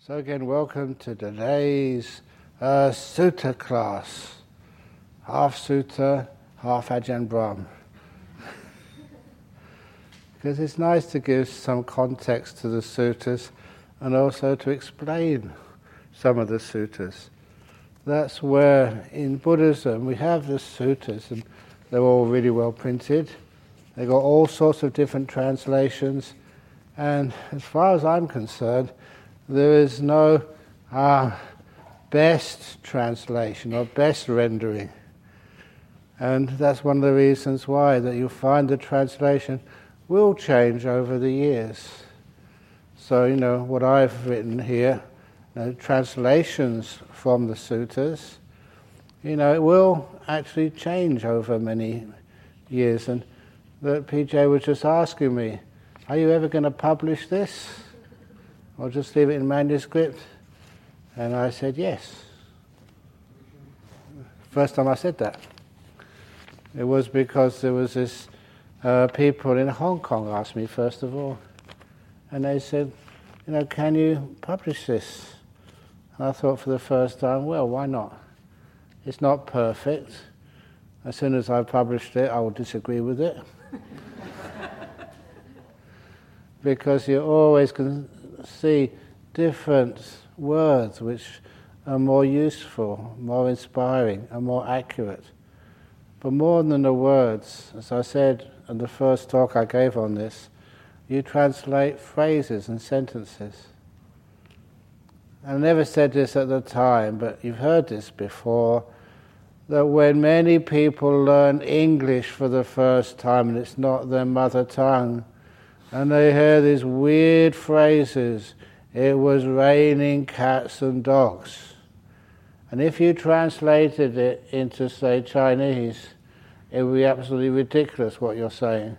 So, again, welcome to today's uh, Sutta class. Half Sutta, half Ajahn Brahm. because it's nice to give some context to the suttas and also to explain some of the suttas. That's where in Buddhism we have the suttas, and they're all really well printed. They've got all sorts of different translations, and as far as I'm concerned, there is no uh, best translation or best rendering. And that's one of the reasons why that you find the translation will change over the years. So, you know, what I've written here, you know, translations from the suttas, you know, it will actually change over many years. And that PJ was just asking me, are you ever going to publish this? Or just leave it in manuscript? And I said, yes. First time I said that. It was because there was this uh, people in Hong Kong asked me first of all, and they said, you know, can you publish this? And I thought for the first time, well, why not? It's not perfect. As soon as I published it, I will disagree with it. because you're always can see different words which are more useful, more inspiring, and more accurate. But more than the words, as I said in the first talk I gave on this, you translate phrases and sentences. I never said this at the time, but you've heard this before that when many people learn English for the first time and it's not their mother tongue, and they hear these weird phrases. It was raining cats and dogs. And if you translated it into, say, Chinese, it would be absolutely ridiculous what you're saying.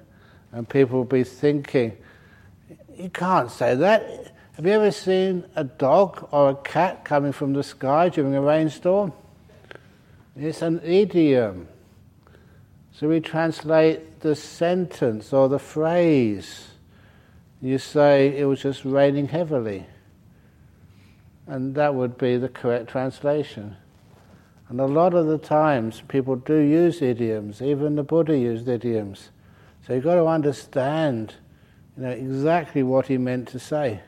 And people would be thinking, you can't say that. Have you ever seen a dog or a cat coming from the sky during a rainstorm? It's an idiom. So we translate the sentence or the phrase you say it was just raining heavily. And that would be the correct translation. And a lot of the times people do use idioms, even the Buddha used idioms. So you've got to understand you know, exactly what he meant to say.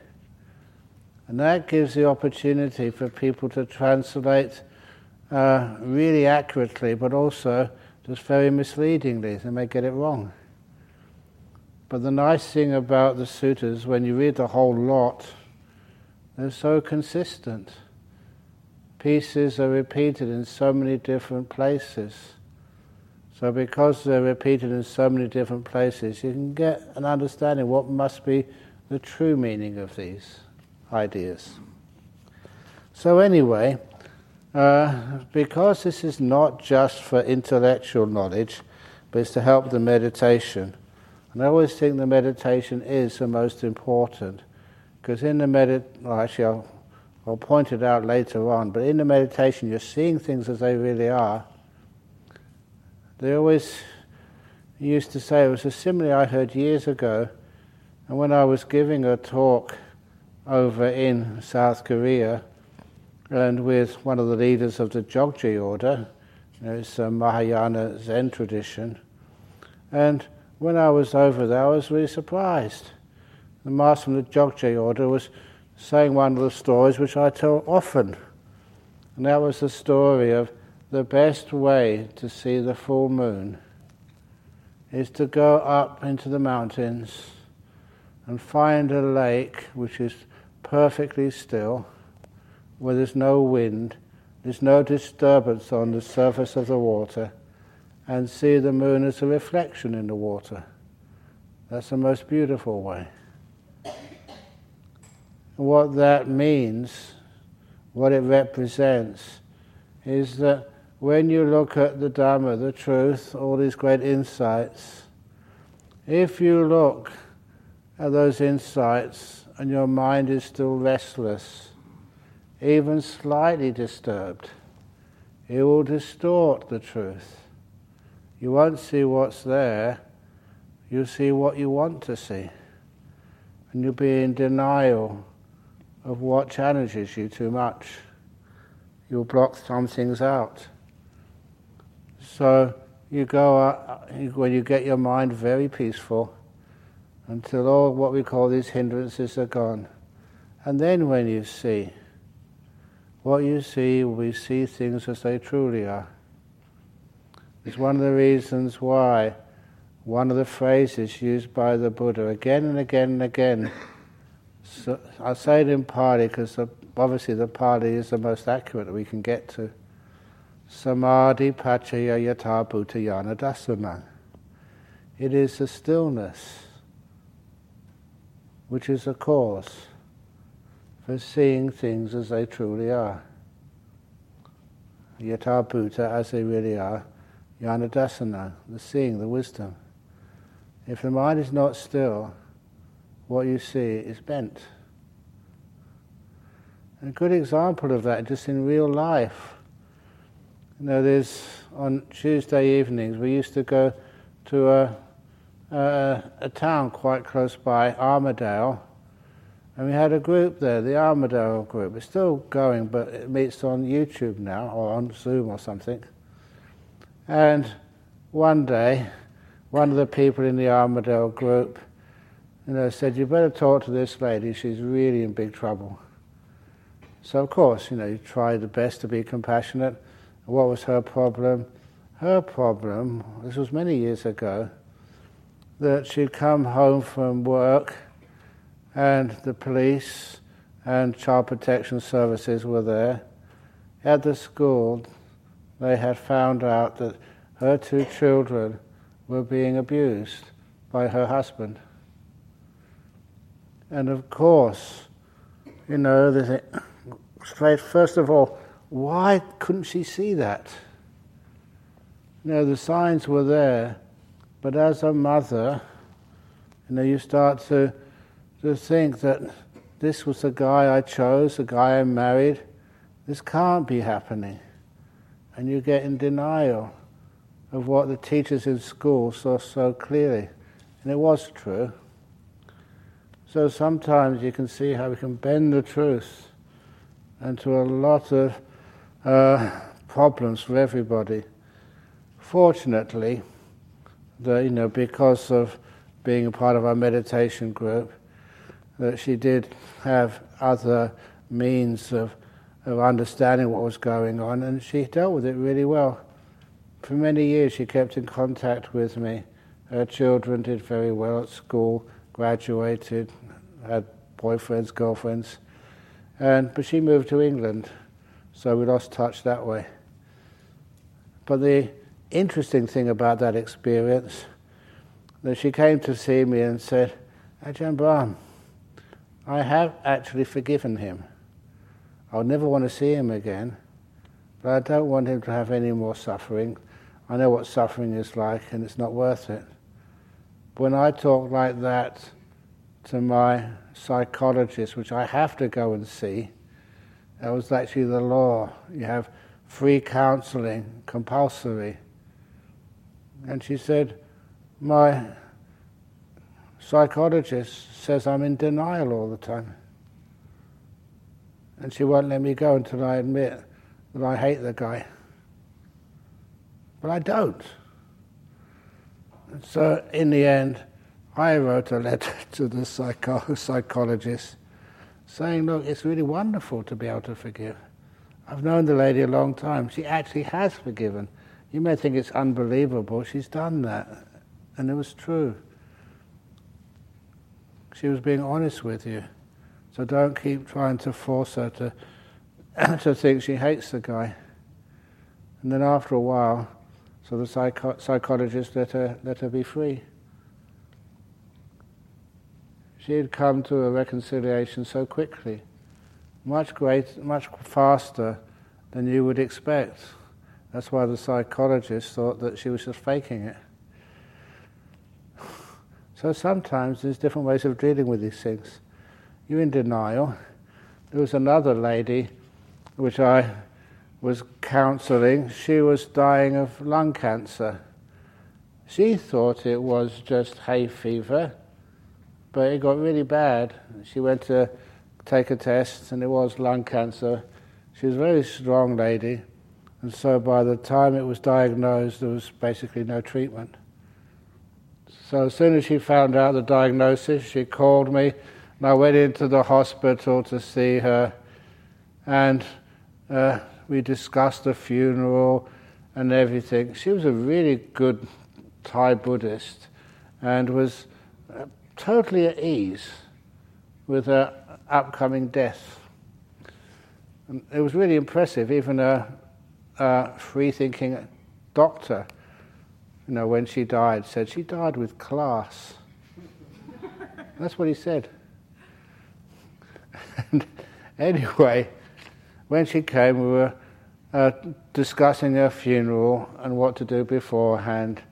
And that gives the opportunity for people to translate uh, really accurately, but also just very misleadingly. They may get it wrong. But the nice thing about the suttas, when you read the whole lot, they're so consistent. Pieces are repeated in so many different places. So, because they're repeated in so many different places, you can get an understanding what must be the true meaning of these ideas. So, anyway, uh, because this is not just for intellectual knowledge, but it's to help the meditation and I always think the meditation is the most important. Because in the medit, well, actually, I'll, I'll point it out later on, but in the meditation, you're seeing things as they really are. They always used to say, it was a simile I heard years ago, and when I was giving a talk over in South Korea, and with one of the leaders of the Jogye order, you know, it's a Mahayana Zen tradition, and when I was over there, I was really surprised. The master from the Jogye order was saying one of the stories which I tell often, and that was the story of the best way to see the full moon is to go up into the mountains and find a lake which is perfectly still, where there's no wind, there's no disturbance on the surface of the water and see the moon as a reflection in the water. That's the most beautiful way. What that means, what it represents, is that when you look at the Dhamma, the truth, all these great insights, if you look at those insights and your mind is still restless, even slightly disturbed, it will distort the truth. You won't see what's there, you'll see what you want to see. And you'll be in denial of what challenges you too much. You'll block some things out. So you go uh, when you get your mind very peaceful until all what we call these hindrances are gone. And then when you see, what you see, we see things as they truly are. It's one of the reasons why one of the phrases used by the Buddha again and again and again. So I'll say it in Pali because obviously the Pali is the most accurate that we can get to. Samadhi paccaya yata bhutayana dasana. It is the stillness which is a cause for seeing things as they truly are. Yata bhuta, as they really are, yanadasana, the seeing, the wisdom. If the mind is not still, what you see is bent. A good example of that, just in real life. You know, there's on Tuesday evenings we used to go to a, a, a town quite close by, Armadale, and we had a group there, the Armadale group. It's still going, but it meets on YouTube now or on Zoom or something. And one day, one of the people in the Armadale group, you know, said, "You better talk to this lady. She's really in big trouble." So of course, you know, you try the best to be compassionate. What was her problem? Her problem, this was many years ago, that she'd come home from work and the police and child protection services were there. At the school, they had found out that her two children were being abused by her husband. And of course, you know, straight, first of all, why couldn't she see that? You know, the signs were there, but as a mother, you know, you start to, to think that this was the guy I chose, the guy I married. This can't be happening. And you get in denial of what the teachers in school saw so clearly. And it was true. So sometimes you can see how we can bend the truth into a lot of uh, problems for everybody. Fortunately, the, you know, because of being a part of our meditation group, that she did have other means of, of understanding what was going on, and she dealt with it really well. For many years, she kept in contact with me. Her children did very well at school, graduated, had boyfriends, girlfriends, and but she moved to England, so we lost touch that way. But the interesting thing about that experience, that she came to see me and said, Ajahn Brahm, I have actually forgiven him. I'll never want to see him again, but I don't want him to have any more suffering. I know what suffering is like, and it's not worth it. When I talk like that to my psychologist, which I have to go and see, that was actually the law. You have free counseling, compulsory. And she said, My psychologist says I'm in denial all the time. And she won't let me go until I admit that I hate the guy. But I don't. And so in the end, I wrote a letter to the psycho- psychologist saying, Look, it's really wonderful to be able to forgive. I've known the lady a long time. She actually has forgiven. You may think it's unbelievable. She's done that. And it was true. She was being honest with you. So don't keep trying to force her to, to think she hates the guy. And then after a while, so the psycho- psychologist let her, let her be free. She had come to a reconciliation so quickly, much great, much faster than you would expect. That's why the psychologist thought that she was just faking it. So sometimes there's different ways of dealing with these things. You're in denial. There was another lady, which I was counseling, she was dying of lung cancer. She thought it was just hay fever, but it got really bad. She went to take a test, and it was lung cancer. She was a very strong lady, and so by the time it was diagnosed, there was basically no treatment. So as soon as she found out the diagnosis, she called me, and I went into the hospital to see her, and uh, we discussed the funeral and everything. She was a really good Thai Buddhist and was uh, totally at ease with her upcoming death. And it was really impressive. Even a, a free-thinking doctor, you know, when she died, said she died with class. That's what he said. And anyway, when she came, we were uh, discussing her funeral and what to do beforehand,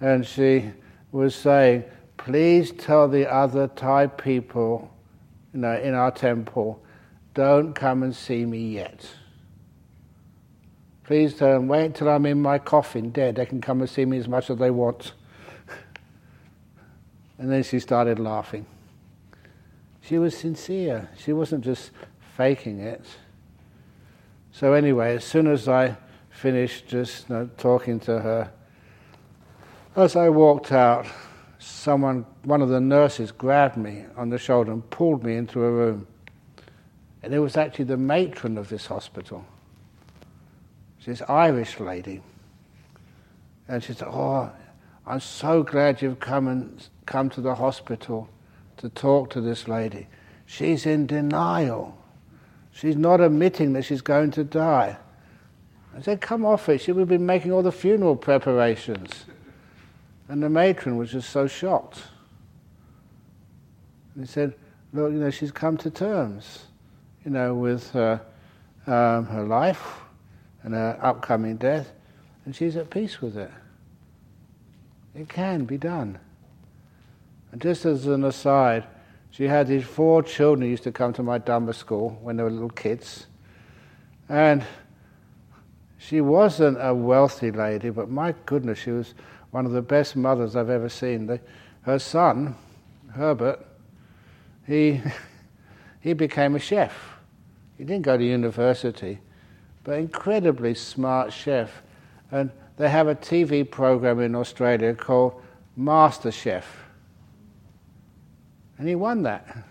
and she was saying, "Please tell the other Thai people, you know, in our temple, don't come and see me yet. Please tell them, wait till I'm in my coffin dead. They can come and see me as much as they want." And then she started laughing. She was sincere. She wasn't just faking it. So anyway, as soon as I finished just you know, talking to her, as I walked out, someone, one of the nurses, grabbed me on the shoulder and pulled me into a room. And it was actually the matron of this hospital. She's this Irish lady. And she said, Oh, I'm so glad you've come and come to the hospital to talk to this lady. She's in denial. She's not admitting that she's going to die. I said, Come off it. She would have been making all the funeral preparations. And the matron was just so shocked. And he said, Look, you know, she's come to terms, you know, with her, um, her life and her upcoming death, and she's at peace with it. It can be done. And just as an aside, she had these four children who used to come to my Dhamma school when they were little kids. And she wasn't a wealthy lady, but my goodness, she was one of the best mothers I've ever seen. The, her son, Herbert, he, he became a chef. He didn't go to university, but incredibly smart chef. And they have a TV program in Australia called Master Chef and he won that.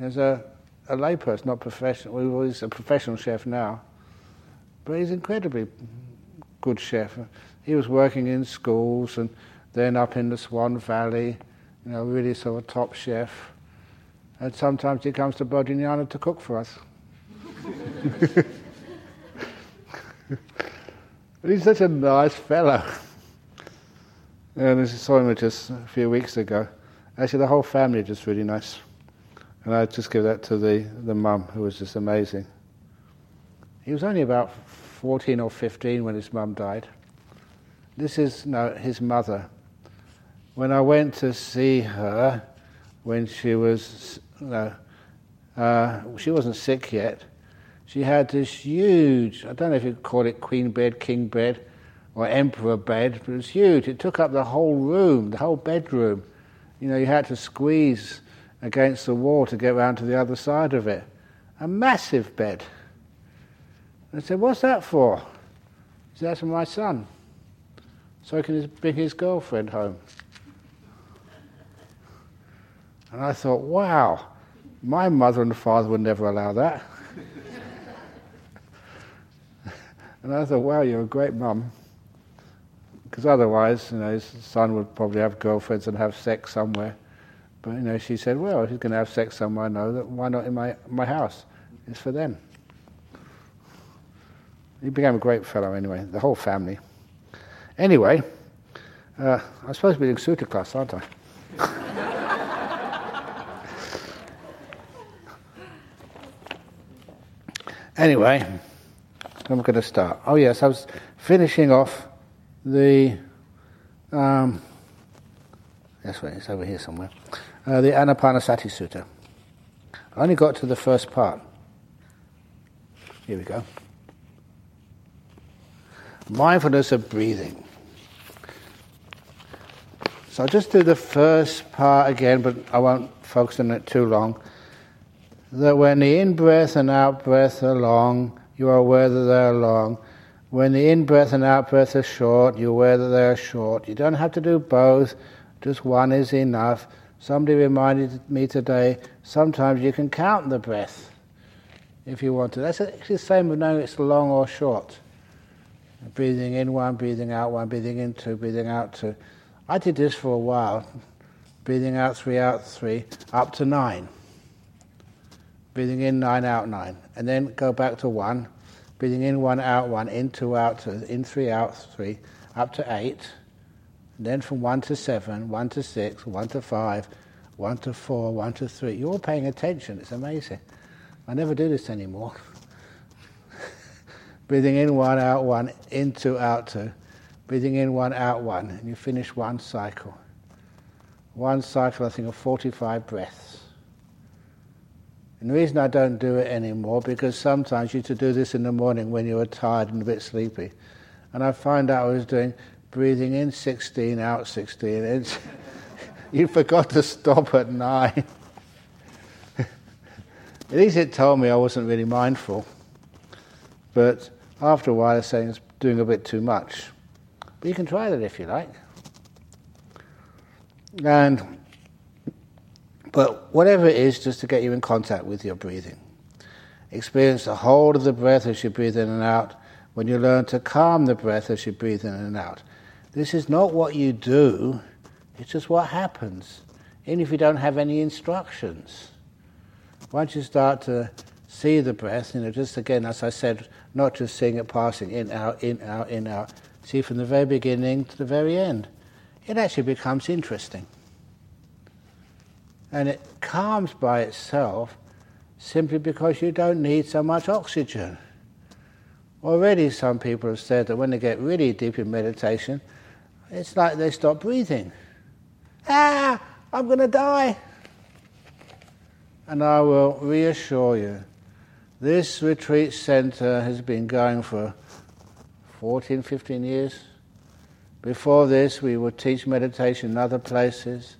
As a, a layperson, not professional, well, he's a professional chef now, but he's incredibly good chef. He was working in schools and then up in the Swan Valley, you know, really sort of top chef. And sometimes he comes to Bodhinyana to cook for us. but he's such a nice fellow. And I saw him just a few weeks ago. Actually, the whole family just really nice. And I just give that to the, the mum, who was just amazing. He was only about 14 or 15 when his mum died. This is no, his mother. When I went to see her, when she was, no, uh, she wasn't sick yet, she had this huge, I don't know if you'd call it queen bed, king bed, or emperor bed, but it was huge. It took up the whole room, the whole bedroom you know, you had to squeeze against the wall to get round to the other side of it. A massive bed. And I said, What's that for? He said, That's for my son. So he can bring his girlfriend home. And I thought, wow, my mother and father would never allow that. and I thought, wow, you're a great mum because otherwise, you know, his son would probably have girlfriends and have sex somewhere. But you know, she said, "Well, if he's going to have sex somewhere, no, that why not in my my house? It's for them." He became a great fellow anyway. The whole family. Anyway, uh, I'm supposed to be in sutta class, aren't I? anyway, I'm going to start. Oh yes, I was finishing off the um, that's right, it's over here somewhere. Uh, the Anapanasati Sutta. I only got to the first part. Here we go. Mindfulness of breathing. So I'll just do the first part again, but I won't focus on it too long. that when the in breath and out breath are long, you are aware that they are long. When the in breath and out breath are short, you're aware that they are short. You don't have to do both, just one is enough. Somebody reminded me today sometimes you can count the breath if you want to. That's actually the same as knowing it's long or short. Breathing in one, breathing out one, breathing in two, breathing out two. I did this for a while, breathing out three, out three, up to nine. Breathing in nine, out nine. And then go back to one, breathing in one, out one, in two, out two, in three, out three, up to eight. And then from one to seven, one to six, one to five, one to four, one to three. You're all paying attention, it's amazing. I never do this anymore. Breathing in one, out one, in two, out two. Breathing in one, out one, and you finish one cycle. One cycle, I think, of 45 breaths. And the reason I don't do it anymore, because sometimes you used to do this in the morning when you were tired and a bit sleepy. And I find out I was doing breathing in 16, out 16. It's you forgot to stop at 9. at least it told me I wasn't really mindful. But after a while, I was saying it's doing a bit too much. But you can try that if you like. And, but whatever it is, just to get you in contact with your breathing. Experience the hold of the breath as you breathe in and out. When you learn to calm the breath as you breathe in and out. This is not what you do, it's just what happens. Even if you don't have any instructions. Once you start to see the breath, you know, just again, as I said, not just seeing it passing in, out, in, out, in, out. See from the very beginning to the very end. It actually becomes interesting. And it calms by itself simply because you don't need so much oxygen. Already, some people have said that when they get really deep in meditation, it's like they stop breathing. Ah, I'm going to die. And I will reassure you this retreat center has been going for 14, 15 years. Before this, we would teach meditation in other places.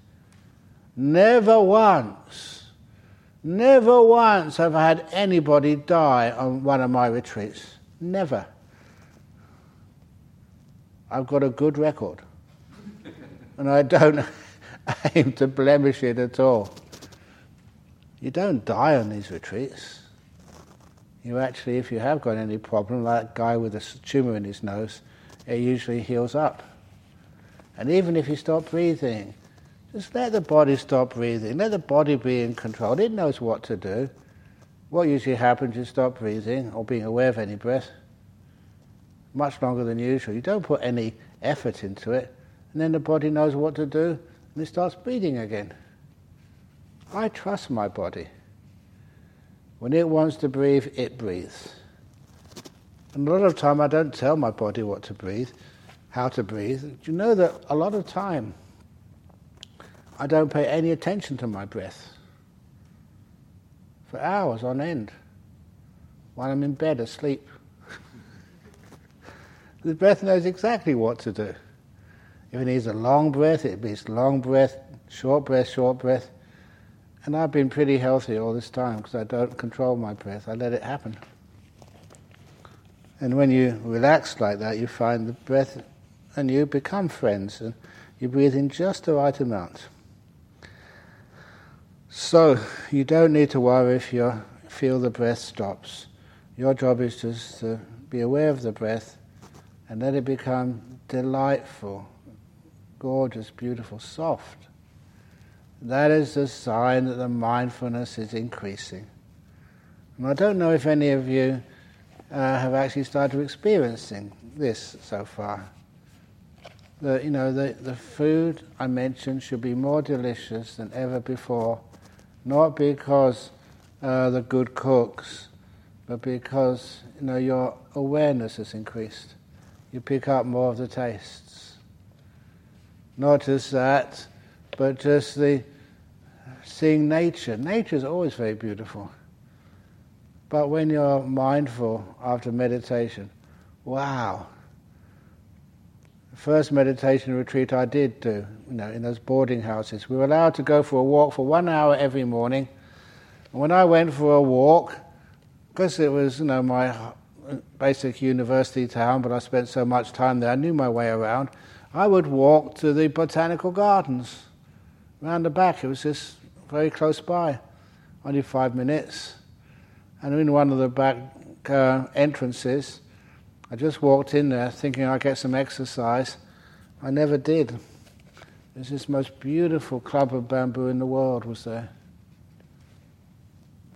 Never once, never once have I had anybody die on one of my retreats. Never. I've got a good record. and I don't aim to blemish it at all. You don't die on these retreats you actually, if you have got any problem, like that guy with a tumor in his nose, it usually heals up. And even if you stop breathing, just let the body stop breathing. Let the body be in control. It knows what to do. What usually happens is stop breathing or being aware of any breath much longer than usual. You don't put any effort into it, and then the body knows what to do, and it starts breathing again. I trust my body. When it wants to breathe, it breathes. And a lot of time I don't tell my body what to breathe, how to breathe. Do you know that a lot of time I don't pay any attention to my breath for hours on end while I'm in bed asleep. the breath knows exactly what to do. If it needs a long breath, it means long breath, short breath, short breath. And I've been pretty healthy all this time because I don't control my breath, I let it happen. And when you relax like that, you find the breath and you become friends and you breathe in just the right amount. So you don't need to worry if you feel the breath stops. Your job is just to be aware of the breath and let it become delightful, gorgeous, beautiful, soft that is the sign that the mindfulness is increasing. And I don't know if any of you uh, have actually started experiencing this so far. The, you know, the, the food I mentioned should be more delicious than ever before, not because uh, the good cooks, but because you know your awareness has increased. You pick up more of the tastes. Not just that, but just the seeing nature. Nature is always very beautiful. But when you're mindful after meditation, wow. First meditation retreat I did do, you know, in those boarding houses, we were allowed to go for a walk for one hour every morning And when I went for a walk, because it was, you know, my basic university town, but I spent so much time there, I knew my way around. I would walk to the botanical gardens round the back. It was just very close by, only five minutes. And in one of the back uh, entrances, I just walked in there thinking I'd get some exercise. I never did. There's this most beautiful clump of bamboo in the world was there.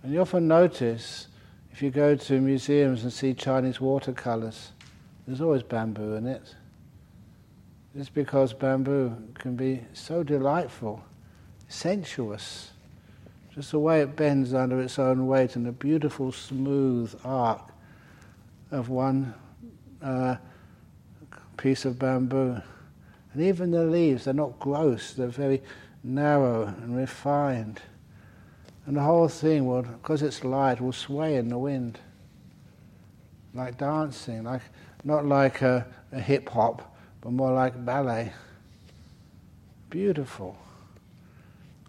And you often notice if you go to museums and see Chinese watercolors, there's always bamboo in it. It's because bamboo can be so delightful, sensuous, just the way it bends under its own weight and the beautiful smooth arc of one uh, piece of bamboo. And even the leaves, they're not gross, they're very narrow and refined. And the whole thing will, because it's light, will sway in the wind. Like dancing, like not like a, a hip hop, but more like ballet. Beautiful.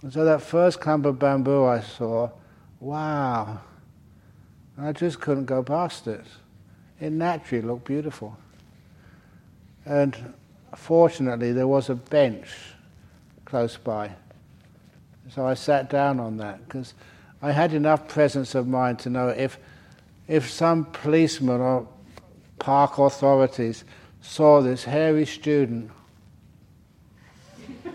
And so that first clump of bamboo I saw, wow. I just couldn't go past it. It naturally looked beautiful. And fortunately, there was a bench close by. So I sat down on that because I had enough presence of mind to know if, if some policeman or park authorities saw this hairy student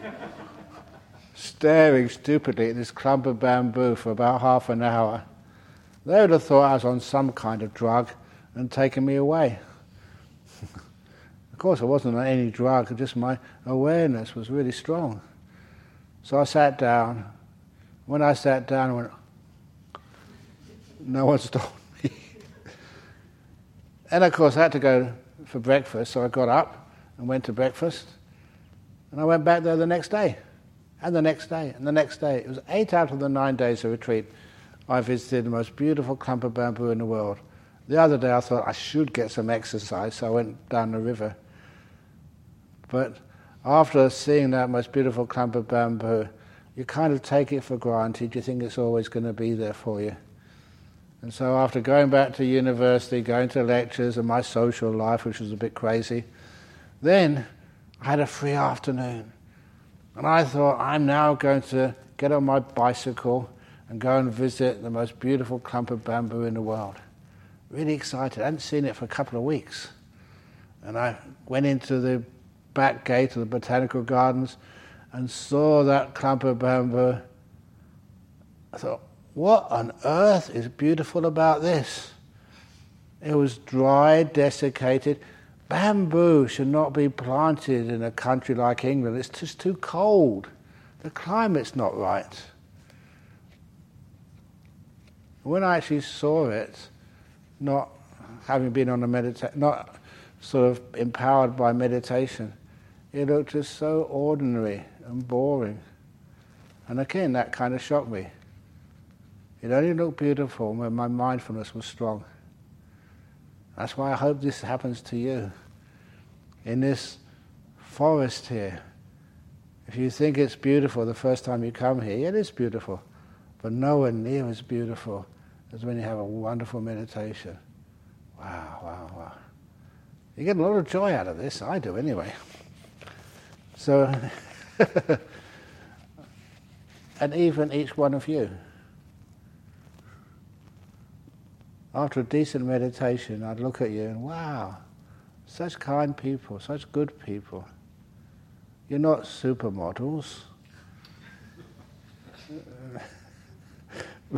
staring stupidly at this clump of bamboo for about half an hour, they would have thought I was on some kind of drug and taken me away. of course, I wasn't on any drug, just my awareness was really strong. So I sat down. When I sat down, I went, no one stopped me. and of course, I had to go for breakfast, so I got up and went to breakfast. And I went back there the next day, and the next day, and the next day. It was eight out of the nine days of retreat. I visited the most beautiful clump of bamboo in the world. The other day I thought I should get some exercise, so I went down the river. But after seeing that most beautiful clump of bamboo, you kind of take it for granted. You think it's always going to be there for you. And so after going back to university, going to lectures and my social life, which was a bit crazy, then I had a free afternoon. And I thought, I'm now going to get on my bicycle and go and visit the most beautiful clump of bamboo in the world. Really excited. I hadn't seen it for a couple of weeks. And I went into the back gate of the botanical gardens and saw that clump of bamboo. I thought, what on earth is beautiful about this? It was dry, desiccated. Bamboo should not be planted in a country like England. It's just too cold. The climate's not right. When I actually saw it, not having been on a meditation, not sort of empowered by meditation, it looked just so ordinary and boring. And again, that kind of shocked me. It only looked beautiful when my mindfulness was strong. That's why I hope this happens to you. In this forest here, if you think it's beautiful the first time you come here, it is beautiful, but nowhere near as beautiful as when you have a wonderful meditation. Wow, wow, wow. You get a lot of joy out of this. I do anyway. So, and even each one of you. After a decent meditation, I'd look at you and wow, such kind people, such good people. You're not supermodels.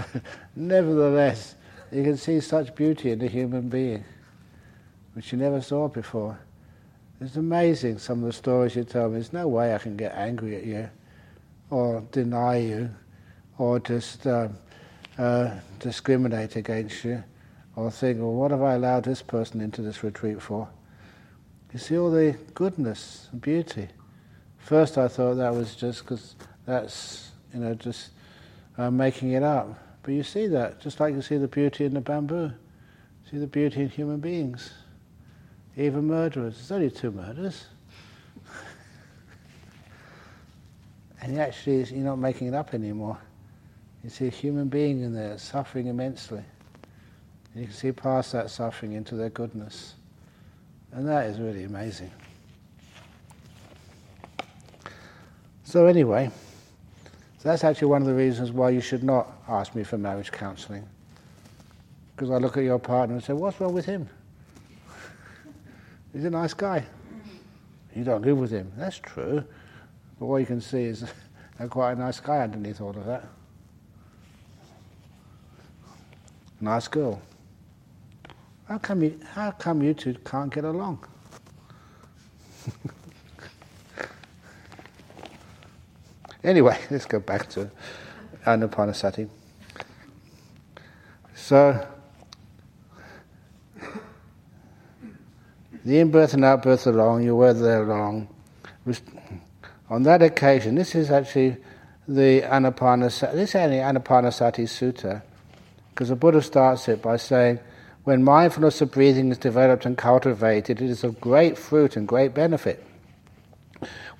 Nevertheless, you can see such beauty in a human being, which you never saw before. It's amazing some of the stories you tell me. There's no way I can get angry at you or deny you or just uh, uh, discriminate against you or think, well, what have I allowed this person into this retreat for? You see all the goodness and beauty. First, I thought that was just because that's, you know, just uh, making it up. But you see that, just like you see the beauty in the bamboo, see the beauty in human beings even murderers. There's only two murders. and you actually, you're not making it up anymore. You see a human being in there suffering immensely. And you can see past that suffering into their goodness. And that is really amazing. So, anyway, that's actually one of the reasons why you should not ask me for marriage counseling. Because I look at your partner and say, What's wrong with him? He's a nice guy. You don't live with him. That's true. But what you can see is quite a nice guy underneath all of that. Nice girl. How come you, how come you two can't get along? anyway, let's go back to Anapanasati. So, the in-birth and out-birth long. you were there long. On that occasion, this is actually the Anapanasati, this is the Anapanasati Sutta, because the Buddha starts it by saying, when mindfulness of breathing is developed and cultivated, it is of great fruit and great benefit.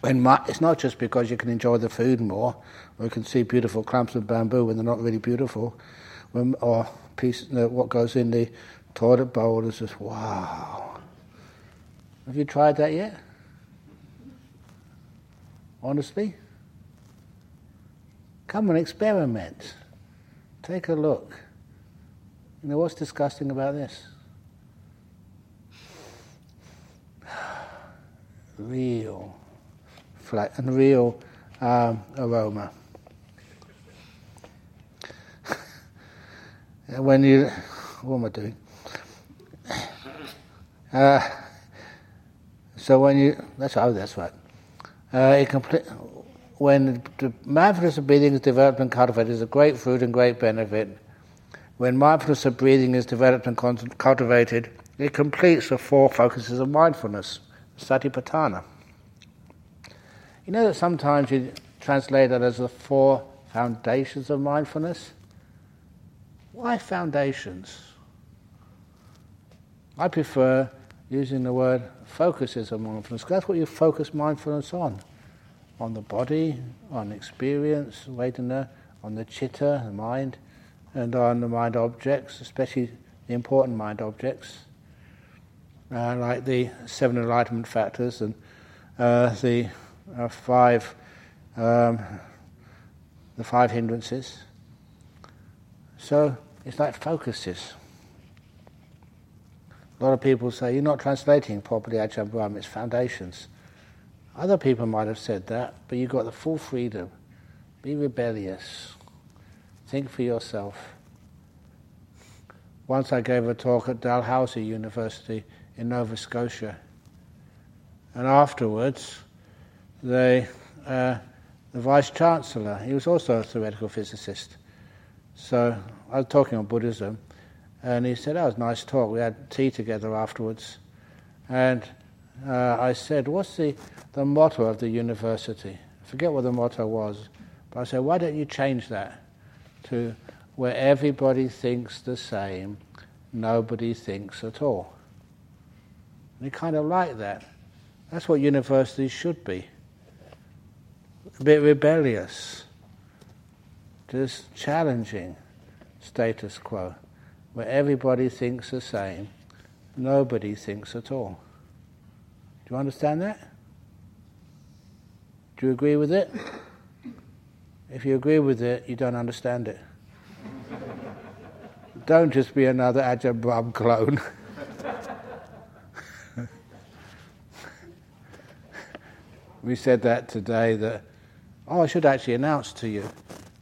When mi- it's not just because you can enjoy the food more, or you can see beautiful clumps of bamboo when they're not really beautiful, when, or piece, what goes in the toilet bowl is just wow. Have you tried that yet? Honestly? Come and experiment. Take a look. You know, what's disgusting about this? Real, and real um, aroma. when you, what am I doing? Uh, so when you, that's oh, that's right. Uh, it complete, when the mindfulness of breathing is developed and cultivated, is a great fruit and great benefit. When mindfulness of breathing is developed and cultivated, it completes the four focuses of mindfulness, satipatthana. You know that sometimes you translate that as the four foundations of mindfulness? Why foundations? I prefer using the word focuses of mindfulness. That's what you focus mindfulness on. On the body, on experience, Vedana, on the chitta, the mind, and on the mind objects, especially the important mind objects, uh, like the seven enlightenment factors and uh, the uh, five um, the five hindrances. So it's like focuses. A lot of people say, you're not translating properly Ajahn Brahm, it's foundations. Other people might have said that, but you've got the full freedom. Be rebellious. Think for yourself. Once I gave a talk at Dalhousie University in Nova Scotia, and afterwards, they, uh, the Vice Chancellor, he was also a theoretical physicist. So I was talking on Buddhism, and he said, that was a nice talk. We had tea together afterwards. And uh, I said, what's the, the motto of the university? I forget what the motto was. But I said, why don't you change that to where everybody thinks the same, nobody thinks at all? And he kind of liked that. That's what universities should be. A bit rebellious, just challenging status quo where everybody thinks the same, nobody thinks at all. Do you understand that? Do you agree with it? If you agree with it, you don't understand it. don't just be another Ajahn Brahm clone. we said that today that, oh, I should actually announce to you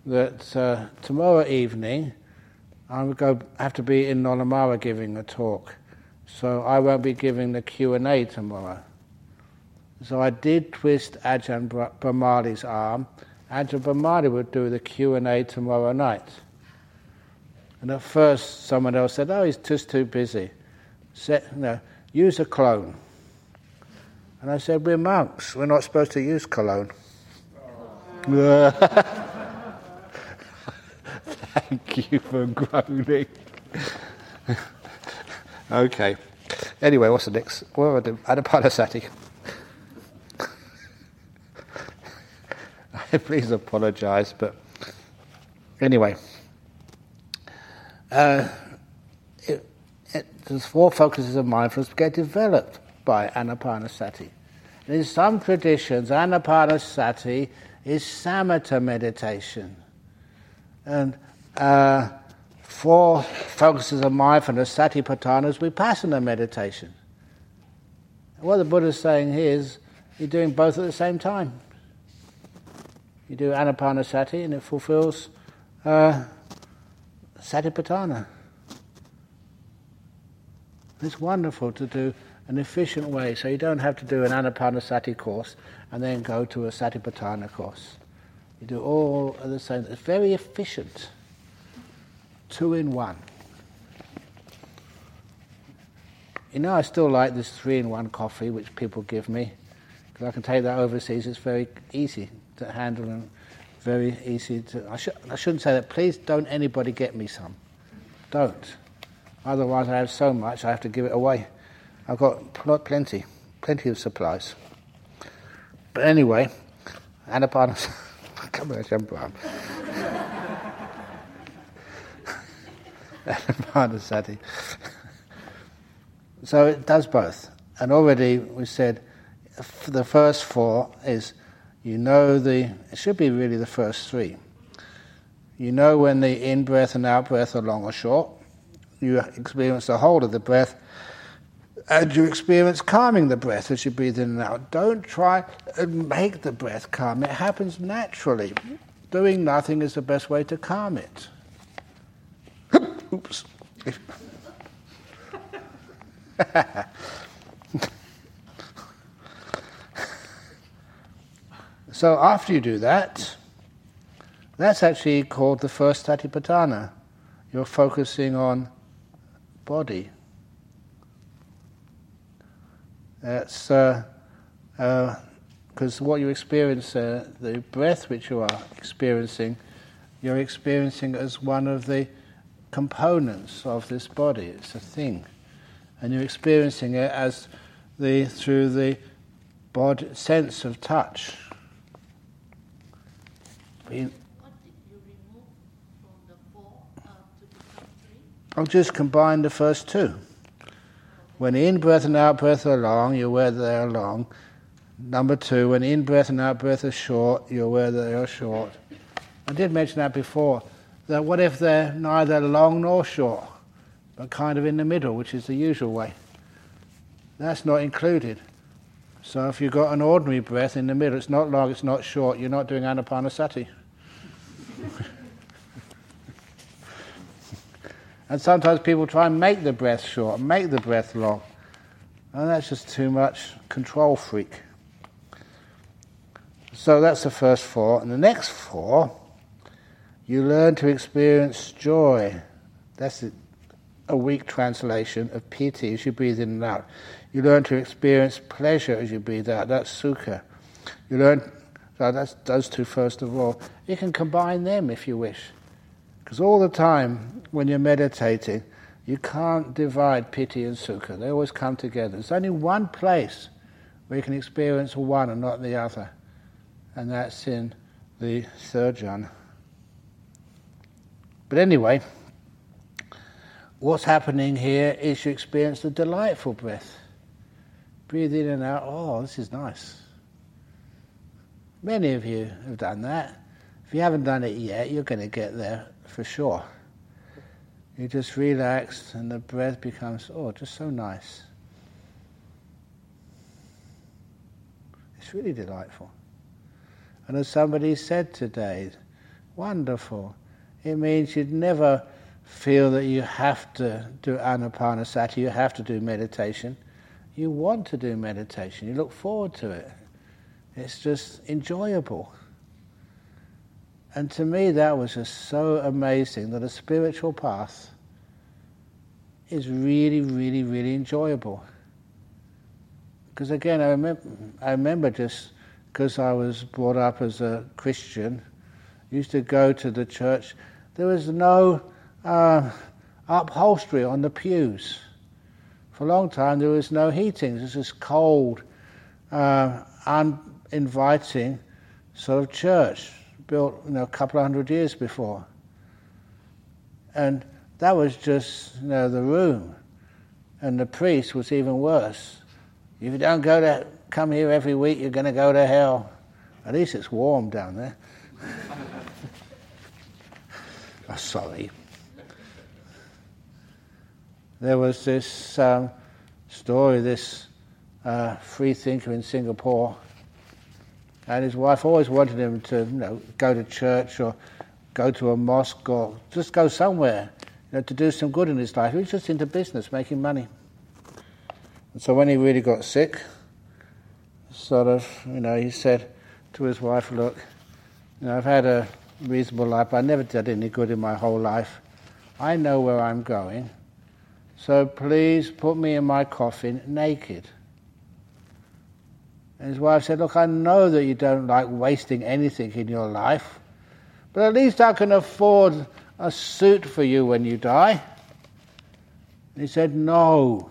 that uh, tomorrow evening I would go have to be in Nollamara giving a talk, so I won't be giving the Q and A tomorrow. So I did twist Ajahn Brahmali's arm. Ajahn Brahmali would do the Q and A tomorrow night. And at first, someone else said, "Oh, he's just too busy." No, use a clone. And I said, "We're monks. We're not supposed to use cologne." Thank you for groaning. okay. Anyway, what's the next? What do I? Anapanasati. Please apologise, but Anyway, uh, it, it, the four focuses of mindfulness get developed by anapanasati. In some traditions, anapanasati is samatha meditation. And uh, four focuses of mindfulness, satipatthana, is vipassana meditation. What the Buddha is saying here is you're doing both at the same time. You do anapanasati and it fulfills uh, satipatthana. It's wonderful to do an efficient way, so you don't have to do an anapanasati course and then go to a satipatthana course. You do all at the same. It's very efficient. Two in one. You know, I still like this three in one coffee which people give me because I can take that overseas. It's very easy to handle and very easy to. I, sh- I shouldn't say that. Please don't anybody get me some. Don't. Otherwise, I have so much I have to give it away. I've got pl- plenty, plenty of supplies. But anyway, Anapanas. Come on, jump on. Anapanasati. So it does both. And already we said the first four is you know the, it should be really the first three. You know when the in breath and out breath are long or short. You experience the whole of the breath and you experience calming the breath as you breathe in and out. Don't try and make the breath calm. It happens naturally. Doing nothing is the best way to calm it. Oops. so after you do that, that's actually called the first satipatthana. You're focusing on body. That's because uh, uh, what you experience, uh, the breath which you are experiencing, you're experiencing as one of the components of this body. It's a thing, and you're experiencing it as the through the body sense of touch. I'll just combine the first two. When in breath and out breath are long, you're aware that they are long. Number two, when in breath and out breath are short, you're aware that they are short. I did mention that before. That what if they're neither long nor short, but kind of in the middle, which is the usual way? That's not included. So if you've got an ordinary breath in the middle, it's not long, it's not short, you're not doing anapanasati. And sometimes people try and make the breath short, make the breath long. And that's just too much control freak. So that's the first four. And the next four, you learn to experience joy. That's a weak translation of piti as you breathe in and out. You learn to experience pleasure as you breathe out. That's sukha. You learn, so that's those two first of all. You can combine them if you wish. Because all the time when you're meditating, you can't divide piti and sukha. They always come together. There's only one place where you can experience one and not the other, and that's in the third jhana. But anyway, what's happening here is you experience the delightful breath. Breathe in and out. Oh, this is nice. Many of you have done that. If you haven't done it yet, you're going to get there for sure. You just relax and the breath becomes, oh, just so nice. It's really delightful. And as somebody said today, wonderful. It means you'd never feel that you have to do anapanasati, you have to do meditation. You want to do meditation, you look forward to it. It's just enjoyable. And to me, that was just so amazing that a spiritual path is really, really, really enjoyable. Because again, I remember, I remember just because I was brought up as a Christian, used to go to the church. There was no uh, upholstery on the pews. For a long time, there was no heating. It was just cold, uh, uninviting sort of church built you know, a couple of hundred years before. And that was just you know, the room. And the priest was even worse. If you don't go to come here every week, you're going to go to hell. At least it's warm down there. oh, sorry. There was this um, story, this uh, free thinker in Singapore, and his wife always wanted him to, you know, go to church or go to a mosque or just go somewhere, you know, to do some good in his life. He was just into business, making money. And so when he really got sick, sort of, you know, he said to his wife, look, you know, I've had a reasonable life, but I never did any good in my whole life. I know where I'm going, so please put me in my coffin naked. And his wife said, Look, I know that you don't like wasting anything in your life, but at least I can afford a suit for you when you die. And he said, No,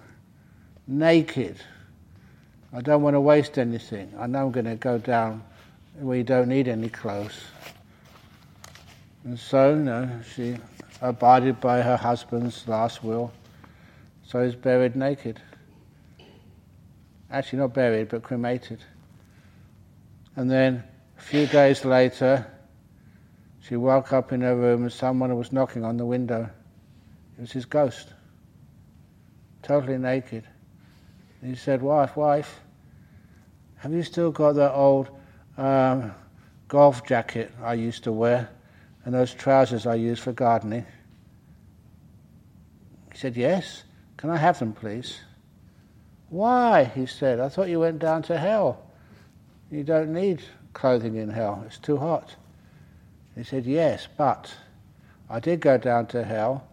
naked. I don't want to waste anything. I know I'm going to go down where you don't need any clothes. And so, you know, she abided by her husband's last will. So he's buried naked. Actually, not buried, but cremated. And then a few days later, she woke up in her room and someone was knocking on the window. It was his ghost, totally naked. And he said, Wife, wife, have you still got that old um, golf jacket I used to wear and those trousers I used for gardening? He said, Yes. Can I have them, please? Why? He said, I thought you went down to hell. You don't need clothing in hell, it's too hot. He said, Yes, but I did go down to hell,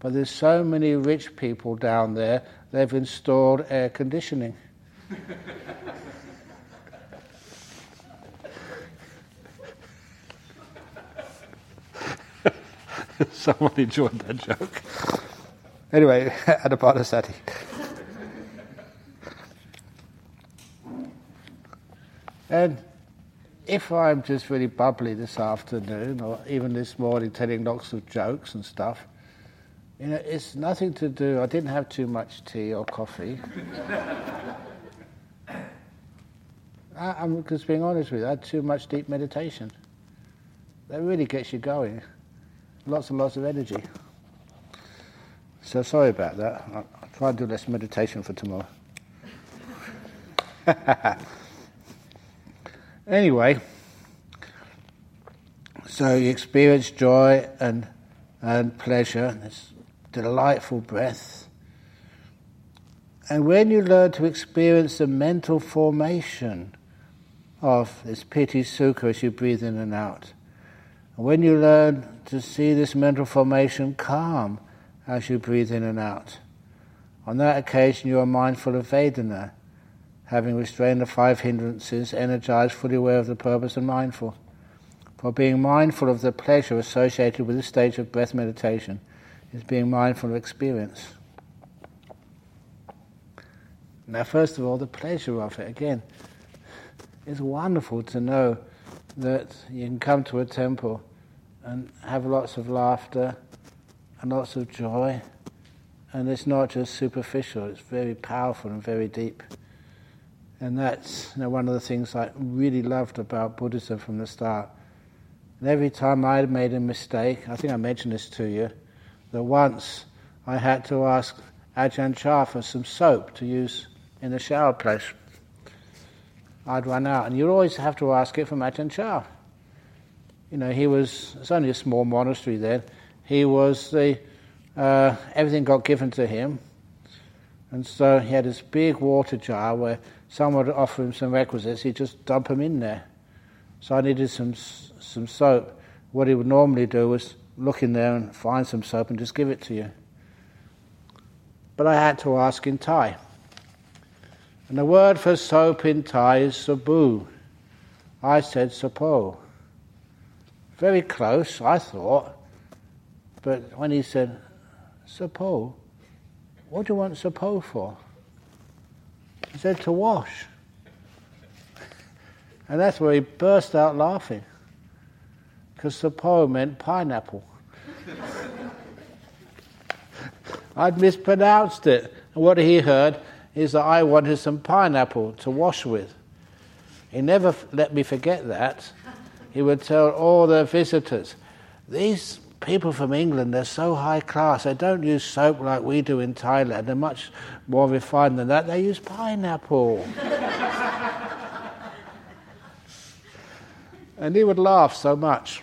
but there's so many rich people down there, they've installed air conditioning. Someone enjoyed that joke. Anyway, Anapanasati. And if I'm just really bubbly this afternoon, or even this morning telling lots of jokes and stuff, you know, it's nothing to do. I didn't have too much tea or coffee. I, I'm just being honest with you. I had too much deep meditation. That really gets you going. Lots and lots of energy. So sorry about that. I'll, I'll try and do less meditation for tomorrow. anyway, so you experience joy and, and pleasure, this delightful breath. And when you learn to experience the mental formation of this piti sukha as you breathe in and out, and when you learn to see this mental formation calm as you breathe in and out, on that occasion you are mindful of Vedana, having restrained the five hindrances, energized, fully aware of the purpose, and mindful. For being mindful of the pleasure associated with this stage of breath meditation is being mindful of experience. Now, first of all, the pleasure of it. Again, it's wonderful to know that you can come to a temple and have lots of laughter and lots of joy, and it's not just superficial, it's very powerful and very deep. And that's you know, one of the things I really loved about Buddhism from the start. And every time I made a mistake, I think I mentioned this to you, that once I had to ask Ajahn Chah for some soap to use in the shower place. I'd run out, and you'd always have to ask it from Ajahn Chah. You know, he was, it's only a small monastery then, he was the, uh, everything got given to him. And so he had this big water jar where someone would offer him some requisites, he'd just dump them in there. So I needed some, some soap. What he would normally do was look in there and find some soap and just give it to you. But I had to ask in Thai. And the word for soap in Thai is sabu. I said sapo. Very close, I thought. But when he said, Sapo, what do you want Sapo for? He said, to wash. And that's where he burst out laughing. Because the poem meant pineapple. I'd mispronounced it. And what he heard is that I wanted some pineapple to wash with. He never let me forget that. He would tell all the visitors, these people from England, they're so high class. They don't use soap like we do in Thailand. They're much more refined than that. They use pineapple. and he would laugh so much.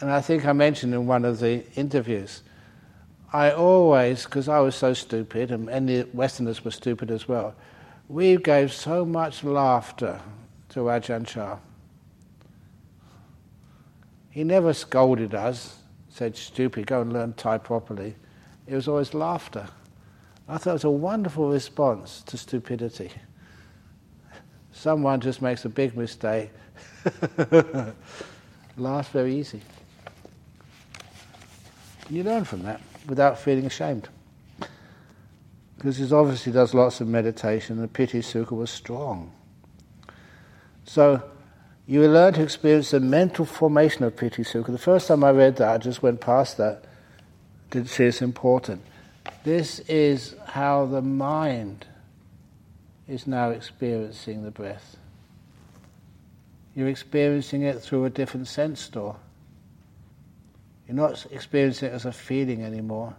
And I think I mentioned in one of the interviews, I always, because I was so stupid, and, the Westerners were stupid as well, we gave so much laughter to Ajahn Chah. He never scolded us, said, stupid, go and learn Thai properly. It was always laughter. I thought it was a wonderful response to stupidity. Someone just makes a big mistake. Laughs very easy. You learn from that without feeling ashamed. Because he obviously does lots of meditation, the Piti Sukha was strong. So you will learn to experience the mental formation of Piti Sukha. The first time I read that, I just went past that. Didn't see it's important. This is how the mind is now experiencing the breath. You're experiencing it through a different sense door. You're not experiencing it as a feeling anymore.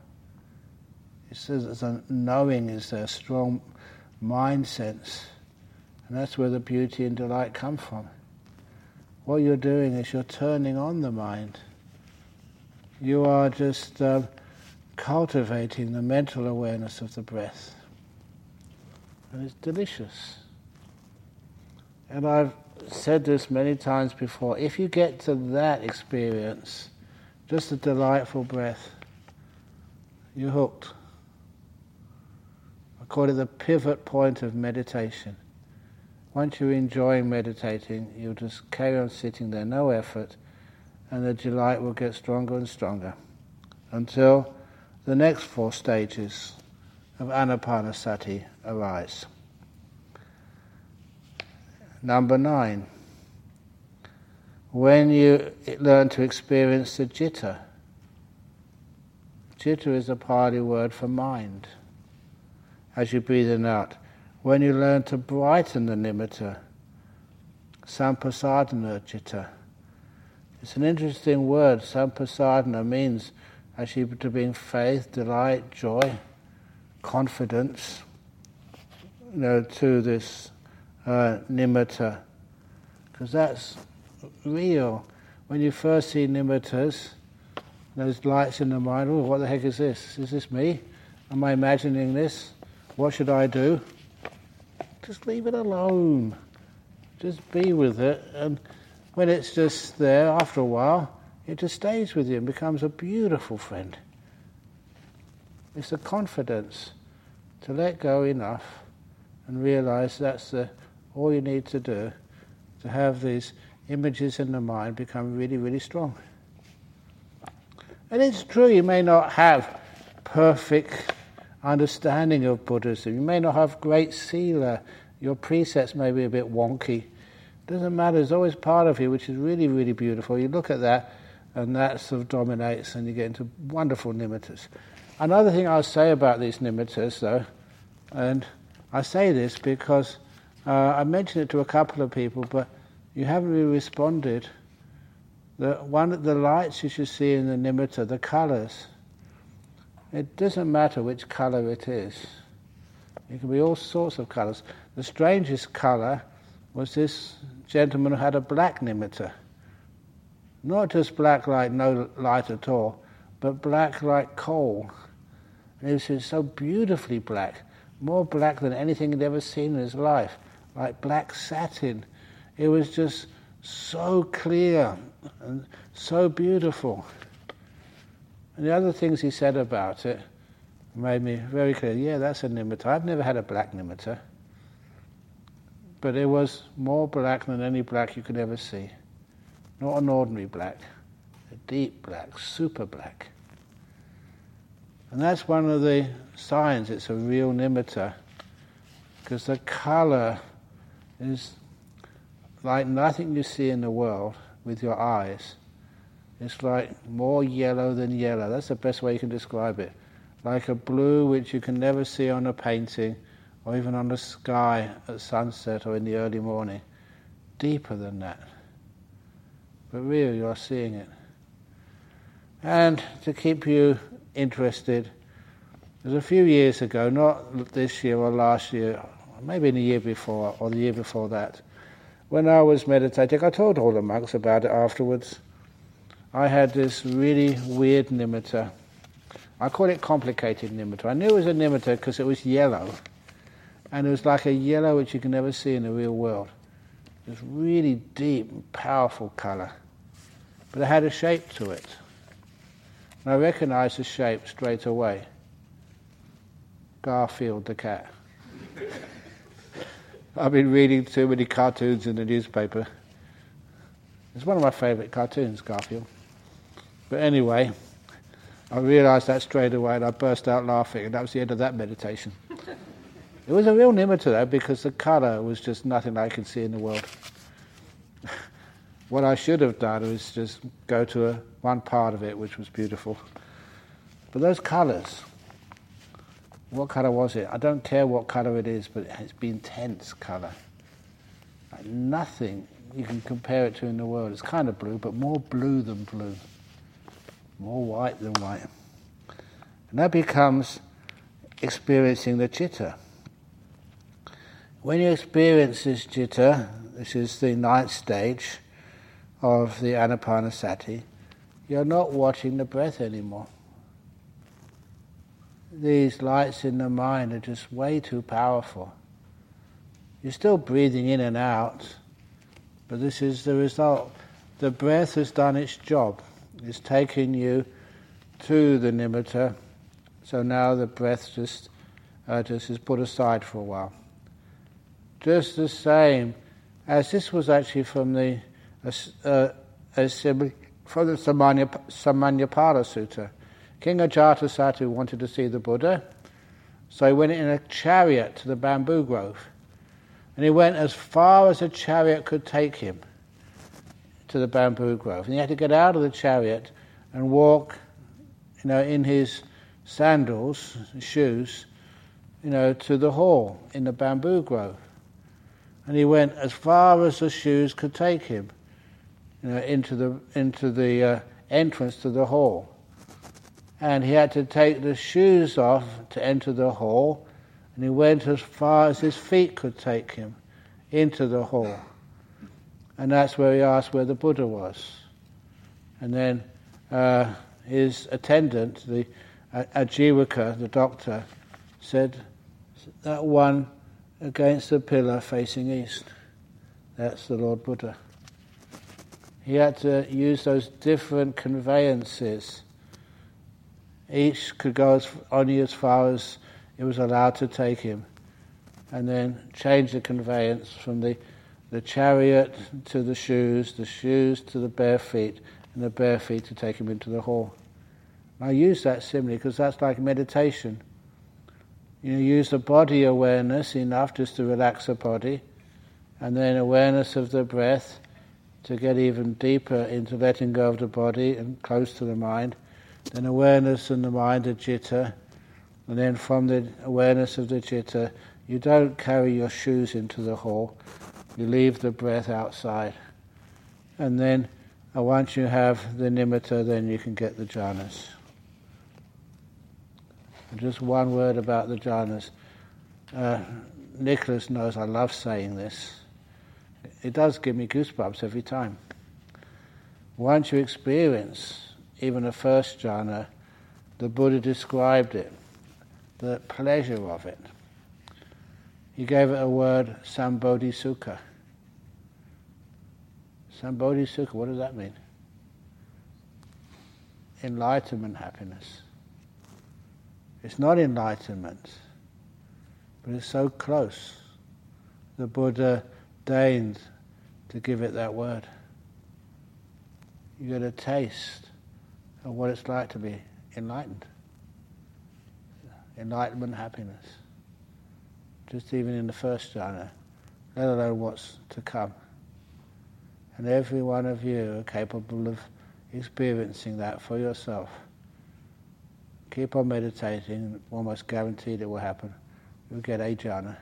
It's as a knowing, is a strong mind sense. And that's where the beauty and delight come from what you're doing is you're turning on the mind. You are just uh, cultivating the mental awareness of the breath. And it's delicious. And I've said this many times before. If you get to that experience, just a delightful breath, you're hooked. I call it the pivot point of meditation. Once you're enjoying meditating, you'll just carry on sitting there, no effort, and the delight will get stronger and stronger until the next four stages of anapanasati arise. Number nine, when you learn to experience the citta, citta is a Pali word for mind. As you breathe in out, when you learn to brighten the nimitta, sampasadana citta. It's an interesting word. Sampasadana means actually to bring faith, delight, joy, confidence, you know, to this uh, nimitta, because that's real. When you first see nimittas, those lights in the mind, oh, what the heck is this? Is this me? Am I imagining this? What should I do? Just leave it alone. Just be with it. And when it's just there, after a while, it just stays with you and becomes a beautiful friend. It's the confidence to let go enough and realize that's the, all you need to do to have these images in the mind become really, really strong. And it's true, you may not have perfect understanding of Buddhism. You may not have great sila. Your precepts may be a bit wonky. Doesn't matter. There's always part of you which is really, really beautiful. You look at that, and that sort of dominates, and you get into wonderful nimittas. Another thing I'll say about these nimittas, though, and I say this because uh, I mentioned it to a couple of people, but you haven't really responded. The one, the lights you should see in the nimitta, the colours. It doesn't matter which colour it is. It can be all sorts of colours. The strangest colour was this gentleman who had a black nimitta. Not just black like no light at all, but black like coal. And it was so beautifully black, more black than anything he'd ever seen in his life, like black satin. It was just so clear and so beautiful. And the other things he said about it made me very clear yeah, that's a nimitta. I've never had a black nimitta. But it was more black than any black you could ever see. Not an ordinary black, a deep black, super black. And that's one of the signs it's a real nimitta, because the color is like nothing you see in the world with your eyes. It's like more yellow than yellow. That's the best way you can describe it. Like a blue which you can never see on a painting or even on the sky at sunset or in the early morning. Deeper than that. But really, you're seeing it. And to keep you interested, there's a few years ago, not this year or last year, maybe in the year before or the year before that, when I was meditating, I told all the monks about it afterwards. I had this really weird nimitta. I call it complicated nimitta. I knew it was a nimitta because it was yellow. And it was like a yellow which you can never see in the real world. This really deep, powerful colour. But it had a shape to it. And I recognized the shape straight away. Garfield the cat. I've been reading too many cartoons in the newspaper. It's one of my favourite cartoons, Garfield. But anyway, I realised that straight away and I burst out laughing, and that was the end of that meditation. it was a real nimitta though, because the colour was just nothing I could see in the world. what I should have done was just go to a, one part of it which was beautiful. But those colours, what colour was it? I don't care what colour it is, but it's the intense colour. Like nothing you can compare it to in the world. It's kind of blue, but more blue than blue, more white than white. And that becomes experiencing the citta. When you experience this citta, this is the ninth stage of the anapanasati, you're not watching the breath anymore these lights in the mind are just way too powerful. You're still breathing in and out, but this is the result. The breath has done its job. It's taking you to the nimitta, so now the breath just uh, just is put aside for a while. Just the same as this was actually from the uh, uh, from the Samanya, Samannaphala Sutta King Ajatasattu wanted to see the Buddha, so he went in a chariot to the bamboo grove. And he went as far as a chariot could take him to the bamboo grove. And he had to get out of the chariot and walk, you know, in his sandals, shoes, you know, to the hall in the bamboo grove. And he went as far as the shoes could take him, you know, into the into the uh, entrance to the hall and he had to take the shoes off to enter the hall, and he went as far as his feet could take him into the hall. And that's where he asked where the Buddha was. And then uh, his attendant, the uh, Ajivaka, the doctor, said, That one against the pillar facing east. That's the Lord Buddha. He had to use those different conveyances each could go as, only as far as it was allowed to take him, and then change the conveyance from the, the chariot to the shoes, the shoes to the bare feet, and the bare feet to take him into the hall. I use that simile because that's like meditation. You use the body awareness enough just to relax the body, and then awareness of the breath to get even deeper into letting go of the body and close to the mind then awareness and the mind of citta, and then from the awareness of the citta, you don't carry your shoes into the hall, you leave the breath outside. And then uh, once you have the nimitta, then you can get the jhanas. And just one word about the jhanas. Uh, Nicholas knows I love saying this. It does give me goosebumps every time. Once you experience even a first jhana, the Buddha described it, the pleasure of it. He gave it a word, sambodhisukha. Sambodhisukha, what does that mean? Enlightenment happiness. It's not enlightenment, but it's so close. The Buddha deigned to give it that word. You get a taste of what it's like to be enlightened. Enlightenment, happiness. Just even in the first jhana, let alone what's to come. And every one of you are capable of experiencing that for yourself. Keep on meditating, almost guaranteed it will happen. You'll get a jhana.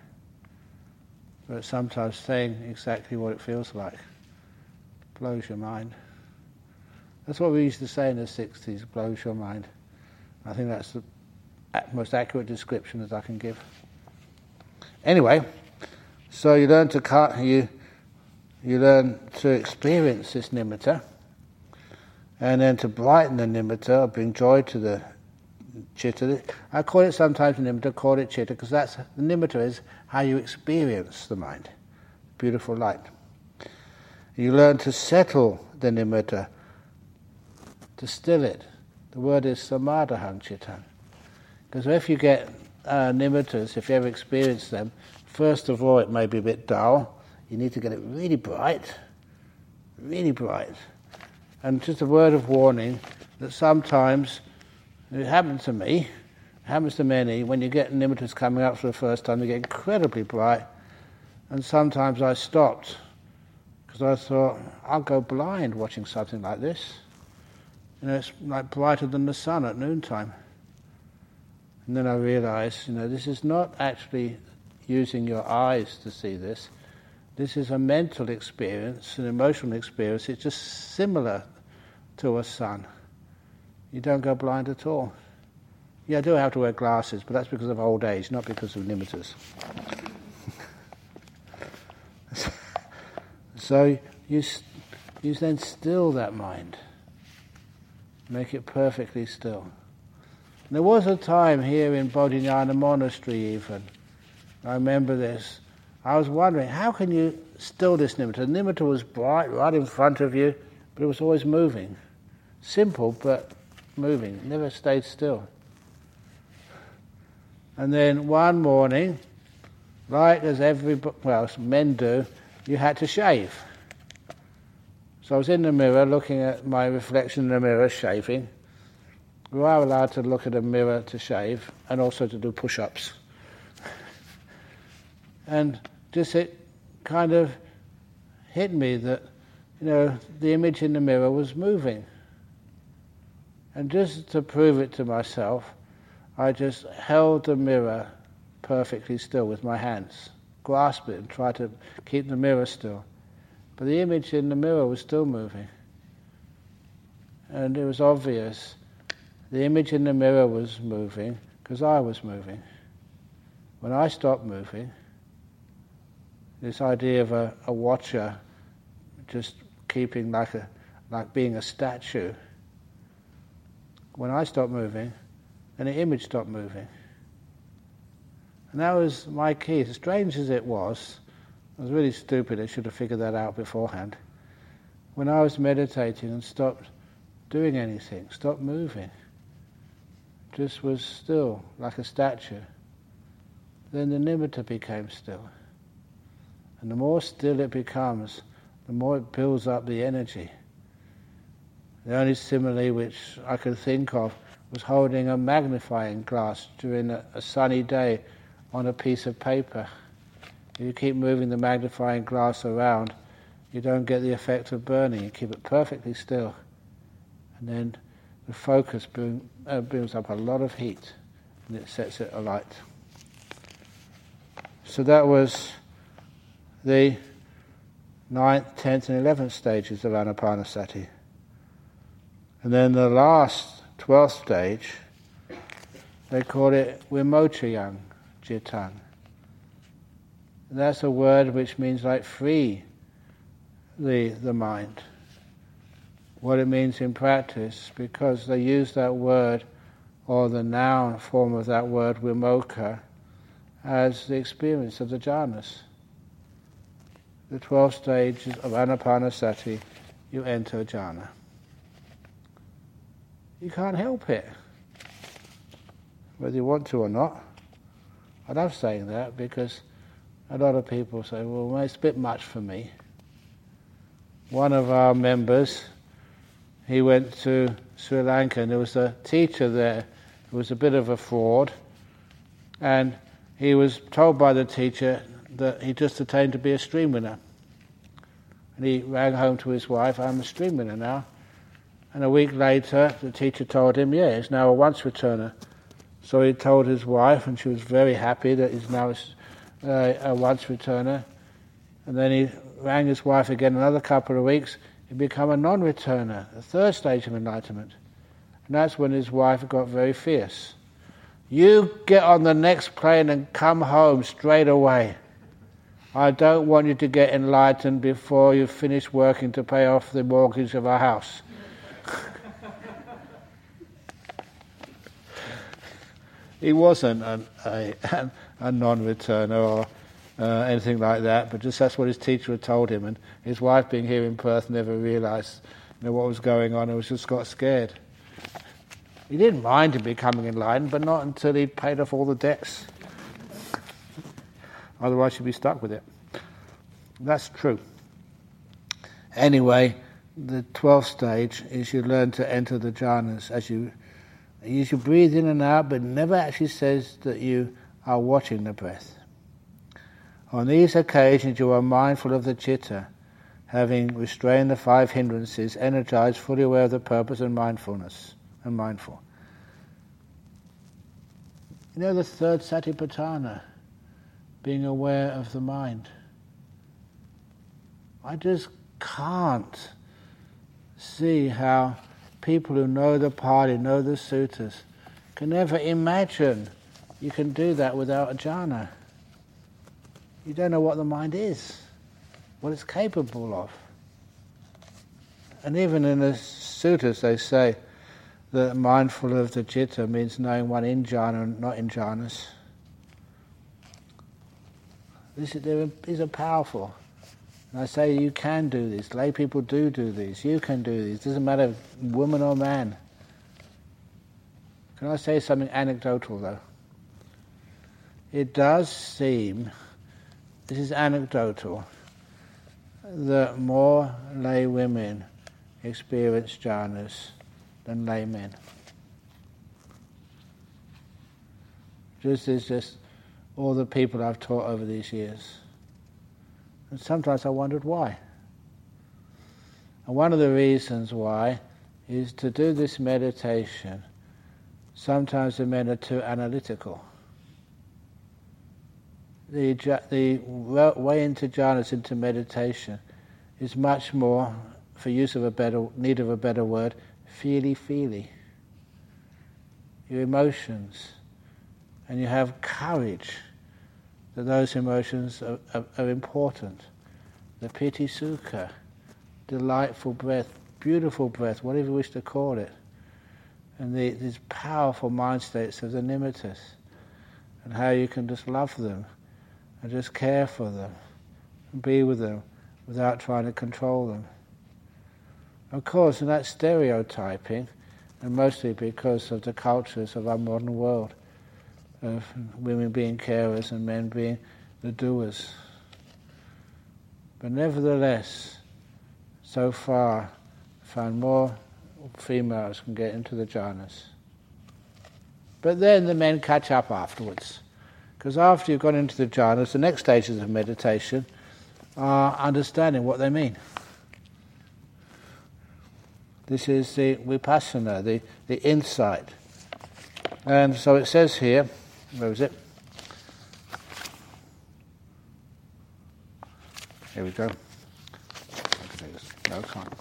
But sometimes saying exactly what it feels like blows your mind. That's what we used to say in the 60s, blows your mind. I think that's the most accurate description that I can give. Anyway, so you learn to cut, you, you learn to experience this nimitta, and then to brighten the nimitta, bring joy to the chitta. I call it sometimes nimitta, call it chitta, because that's the nimitta is how you experience the mind. Beautiful light. You learn to settle the nimitta to still it. The word is samadaham chittam. Because if you get uh, if you ever experience them, first of all it may be a bit dull. You need to get it really bright, really bright. And just a word of warning that sometimes, it happens to me, it happens to many, when you get nimittas coming up for the first time, they get incredibly bright. And sometimes I stopped because I thought, I'll go blind watching something like this. You know, it's like brighter than the sun at noontime. And then I realized, you know, this is not actually using your eyes to see this. This is a mental experience, an emotional experience. It's just similar to a sun. You don't go blind at all. Yeah, I do have to wear glasses, but that's because of old age, not because of nimittas. so you, you then still that mind. Make it perfectly still. There was a time here in Bodhinyana Monastery, even. I remember this. I was wondering, how can you still this nimitta? Nimitta was bright right in front of you, but it was always moving. Simple, but moving. it Never stayed still. And then one morning, like as every well men do, you had to shave. So I was in the mirror looking at my reflection in the mirror, shaving. We are allowed to look at a mirror to shave and also to do push ups. and just it kind of hit me that, you know, the image in the mirror was moving. And just to prove it to myself, I just held the mirror perfectly still with my hands, grasped it and tried to keep the mirror still. But the image in the mirror was still moving. And it was obvious the image in the mirror was moving because I was moving. When I stopped moving, this idea of a, a watcher just keeping like a like being a statue. When I stopped moving, then the image stopped moving. And that was my key. As strange as it was, I was really stupid. I should have figured that out beforehand. When I was meditating and stopped doing anything, stopped moving, just was still like a statue, then the nimitta became still. And the more still it becomes, the more it builds up the energy. The only simile which I could think of was holding a magnifying glass during a, a sunny day on a piece of paper. If you keep moving the magnifying glass around, you don't get the effect of burning. You keep it perfectly still. And then the focus boom, uh, up a lot of heat and it sets it alight. So that was the ninth, tenth, and eleventh stages of Anapanasati. And then the last, twelfth stage, they call it Vimochayang Jitang. That's a word which means like free the, the mind. What it means in practice, because they use that word or the noun form of that word, vimokkha, as the experience of the jhanas. The 12 stages of anapanasati, you enter jhana. You can't help it, whether you want to or not. I love saying that because a lot of people say, well, it's a bit much for me. One of our members, he went to Sri Lanka and there was a teacher there who was a bit of a fraud and he was told by the teacher that he just attained to be a stream winner. And he rang home to his wife, I'm a stream winner now. And a week later, the teacher told him, yeah, he's now a once returner. So he told his wife, and she was very happy that he's now uh, a once returner. And then he rang his wife again another couple of weeks. He became a non returner, the third stage of enlightenment. And that's when his wife got very fierce. You get on the next plane and come home straight away. I don't want you to get enlightened before you finish working to pay off the mortgage of our house. he wasn't a, a, a non-returner or uh, anything like that, but just that's what his teacher had told him. And his wife, being here in Perth, never realised you know, what was going on and was just got scared. He didn't mind him becoming enlightened, but not until he'd paid off all the debts. Otherwise, you'd be stuck with it. That's true. Anyway, the 12th stage is you learn to enter the jhanas as you use your breathe in and out, but never actually says that you are watching the breath. On these occasions, you are mindful of the chitta, having restrained the five hindrances, energized, fully aware of the purpose and mindfulness, and mindful. You know the third satipatthana being aware of the mind. I just can't see how people who know the Pali, know the suttas, can never imagine you can do that without a jhana. You don't know what the mind is, what it's capable of. And even in the suttas, they say that mindful of the citta means knowing one in jhana and not in jhanas. This is, these are powerful. And I say you can do this. Lay people do do this. You can do this. Doesn't matter woman or man. Can I say something anecdotal though? It does seem, this is anecdotal, that more lay women experience jhanas than lay men. This is just all the people I've taught over these years. And sometimes I wondered why. And one of the reasons why is to do this meditation, sometimes the men are too analytical. The, the way into jhanas, into meditation, is much more, for use of a better, need of a better word, feely feely. Your emotions, and you have courage that those emotions are, are, are important. The piti sukha, delightful breath, beautiful breath, whatever you wish to call it. And the, these powerful mind states of the nimittas, and how you can just love them and just care for them and be with them without trying to control them. Of course, and that's stereotyping, and mostly because of the cultures of our modern world of women being carers and men being the doers. But nevertheless, so far, I found more females can get into the jhanas. But then the men catch up afterwards. Because after you've gone into the jhanas, the next stages of meditation are understanding what they mean. This is the vipassana, the, the insight. And so it says here, where is it? Here we go. No, can't.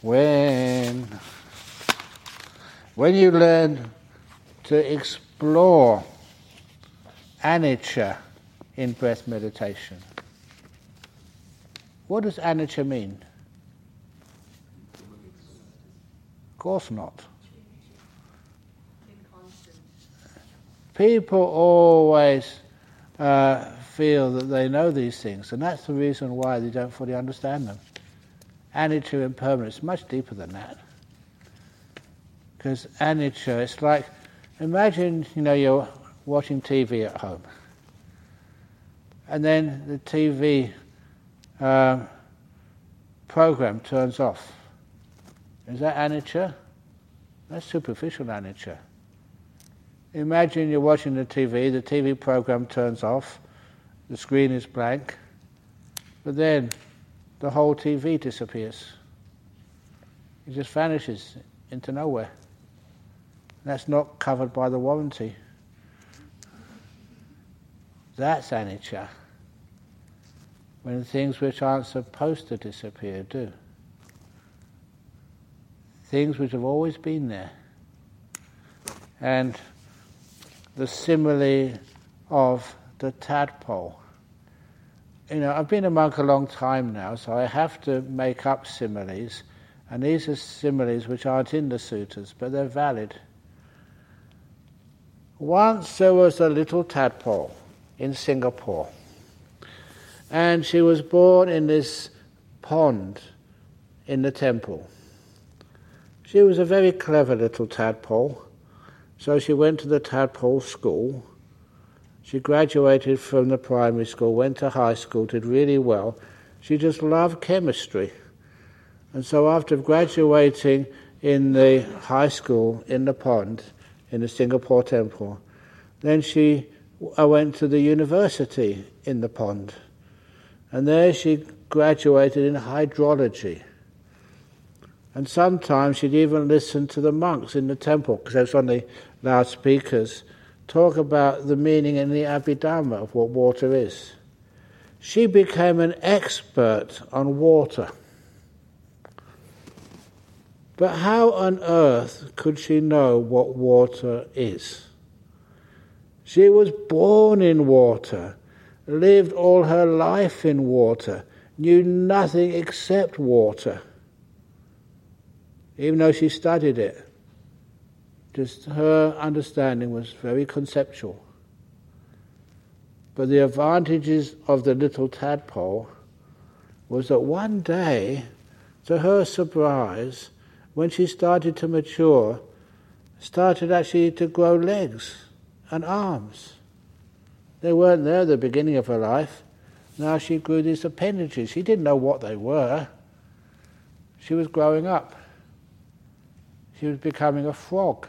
When, when you learn to explore anicca in breath meditation, what does anicca mean? Of course not. people always uh, feel that they know these things, and that's the reason why they don't fully understand them. Anicca impermanence much deeper than that. Because anicca, it's like, imagine, you know, you're watching TV at home, and then the TV um, program turns off. Is that anicca? That's superficial anicca. Imagine you're watching the TV, the TV program turns off, the screen is blank, but then the whole TV disappears. It just vanishes into nowhere. That's not covered by the warranty. That's anicca. When things which aren't supposed to disappear do. Things which have always been there. And the simile of the tadpole. You know, I've been a monk a long time now, so I have to make up similes, and these are similes which aren't in the sutras, but they're valid. Once there was a little tadpole in Singapore, and she was born in this pond in the temple. She was a very clever little tadpole, so she went to the tadpole school she graduated from the primary school, went to high school, did really well. She just loved chemistry. And so after graduating in the high school in the pond, in the Singapore temple, then she I went to the university in the pond. And there she graduated in hydrology. And sometimes she'd even listen to the monks in the temple, because they was on the loudspeakers talk about the meaning in the Abhidhamma of what water is. She became an expert on water. But how on earth could she know what water is? She was born in water, lived all her life in water, knew nothing except water, even though she studied it. Just her understanding was very conceptual. But the advantages of the little tadpole was that one day, to her surprise, when she started to mature, started actually to grow legs and arms. They weren't there at the beginning of her life. Now she grew these appendages. She didn't know what they were. She was growing up. She was becoming a frog.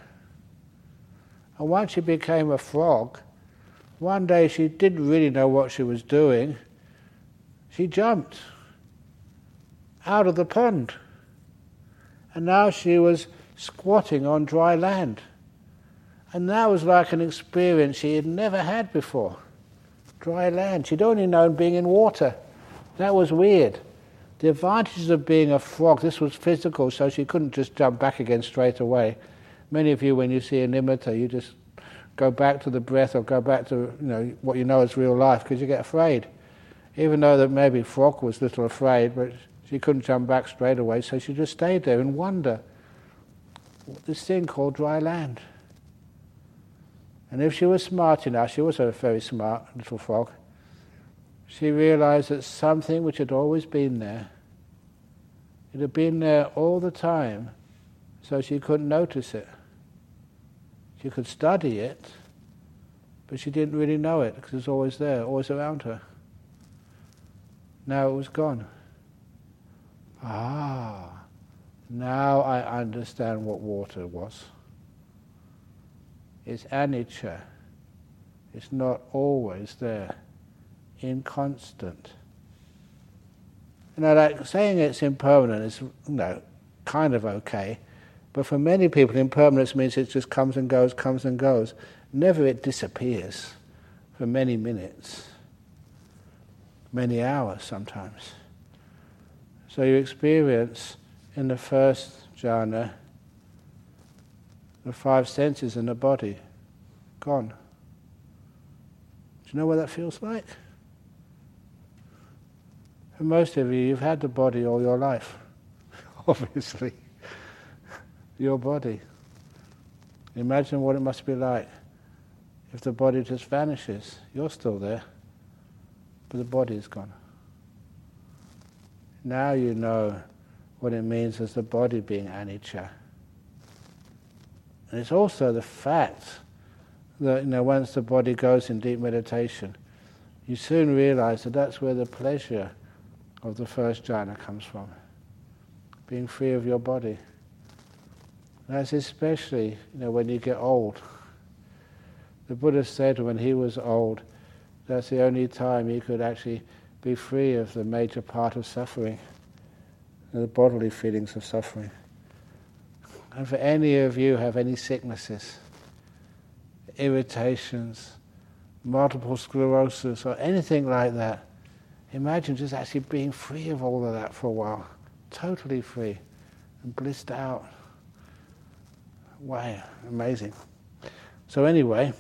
And once she became a frog, one day she didn't really know what she was doing. She jumped out of the pond. And now she was squatting on dry land. And that was like an experience she had never had before. Dry land. She'd only known being in water. That was weird. The advantages of being a frog, this was physical, so she couldn't just jump back again straight away. Many of you, when you see a nimitta, you just go back to the breath or go back to you know what you know as real life because you get afraid. Even though that maybe Frog was a little afraid, but she couldn't jump back straight away, so she just stayed there in wonder. This thing called dry land. And if she was smart enough, she was a very smart little frog, she realized that something which had always been there, it had been there all the time, so she couldn't notice it. She could study it, but she didn't really know it because it was always there, always around her. Now it was gone. Ah, now I understand what water was. It's anicca. It's not always there, inconstant. You know, like saying it's impermanent is, you know, kind of okay but for many people, impermanence means it just comes and goes, comes and goes. Never it disappears for many minutes, many hours sometimes. So you experience in the first jhana the five senses and the body gone. Do you know what that feels like? For most of you, you've had the body all your life, obviously your body. Imagine what it must be like if the body just vanishes. You're still there, but the body is gone. Now you know what it means as the body being anicca. And it's also the fact that you know once the body goes in deep meditation, you soon realize that that's where the pleasure of the first jhana comes from. Being free of your body. And That's especially you know, when you get old. The Buddha said when he was old, that's the only time he could actually be free of the major part of suffering, the bodily feelings of suffering. And for any of you have any sicknesses, irritations, multiple sclerosis, or anything like that, imagine just actually being free of all of that for a while, totally free and blissed out. Wow, amazing. So anyway,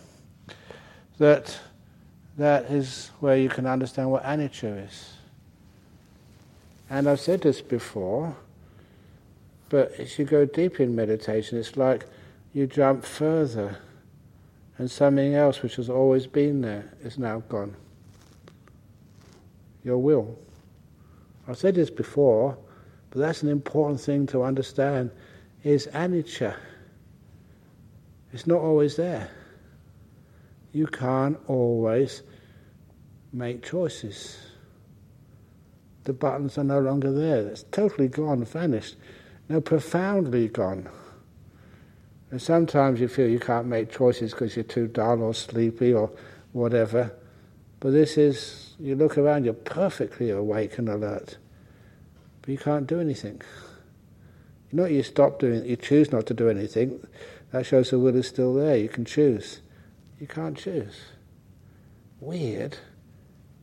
that that is where you can understand what anicca is. And I've said this before, but as you go deep in meditation, it's like you jump further, and something else which has always been there is now gone. Your will. I've said this before, but that's an important thing to understand is anicca. It's not always there. You can't always make choices. The buttons are no longer there. It's totally gone, vanished. No, profoundly gone. And sometimes you feel you can't make choices because you're too dull or sleepy or whatever. But this is, you look around, you're perfectly awake and alert but you can't do anything. Not you stop doing, you choose not to do anything. That shows the will is still there. You can choose. You can't choose. Weird,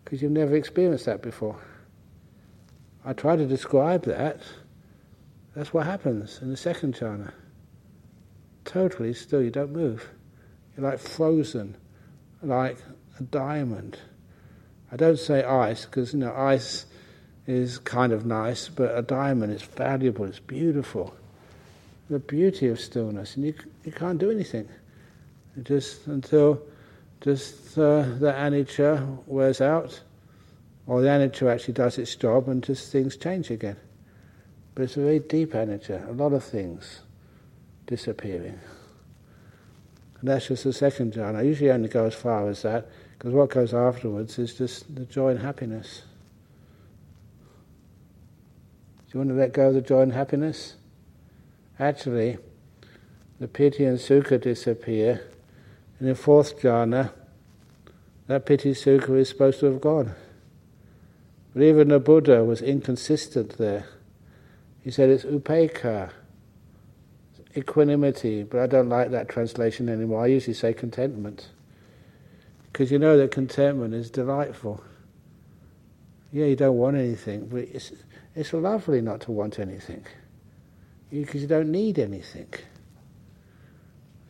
because you've never experienced that before. I try to describe that. That's what happens in the second jhana. Totally still, you don't move. You're like frozen, like a diamond. I don't say ice because you know ice is kind of nice, but a diamond is valuable, it's beautiful. The beauty of stillness, and you, you can't do anything. Just until just uh, the anicca wears out, or the anicca actually does its job, and just things change again. But it's a very deep anicca, a lot of things disappearing. And that's just the second jhana. I usually only go as far as that, because what goes afterwards is just the joy and happiness. Do you want to let go of the joy and happiness? Actually, the piti and sukha disappear. In the fourth jhana, that piti sukha is supposed to have gone. But even the Buddha was inconsistent there. He said it's upekkha, equanimity, but I don't like that translation anymore. I usually say contentment. Because you know that contentment is delightful. Yeah, you don't want anything, but it's, it's lovely not to want anything because you don't need anything.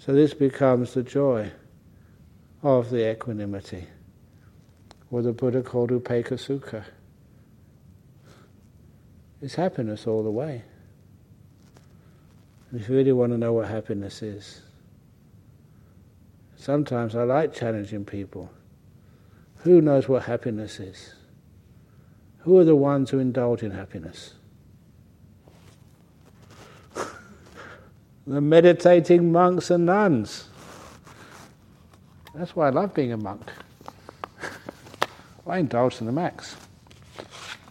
So this becomes the joy of the equanimity, what the Buddha called upekkha sukha. It's happiness all the way. And if you really want to know what happiness is, sometimes I like challenging people. Who knows what happiness is? Who are the ones who indulge in happiness? the meditating monks and nuns. That's why I love being a monk. I indulge in the max.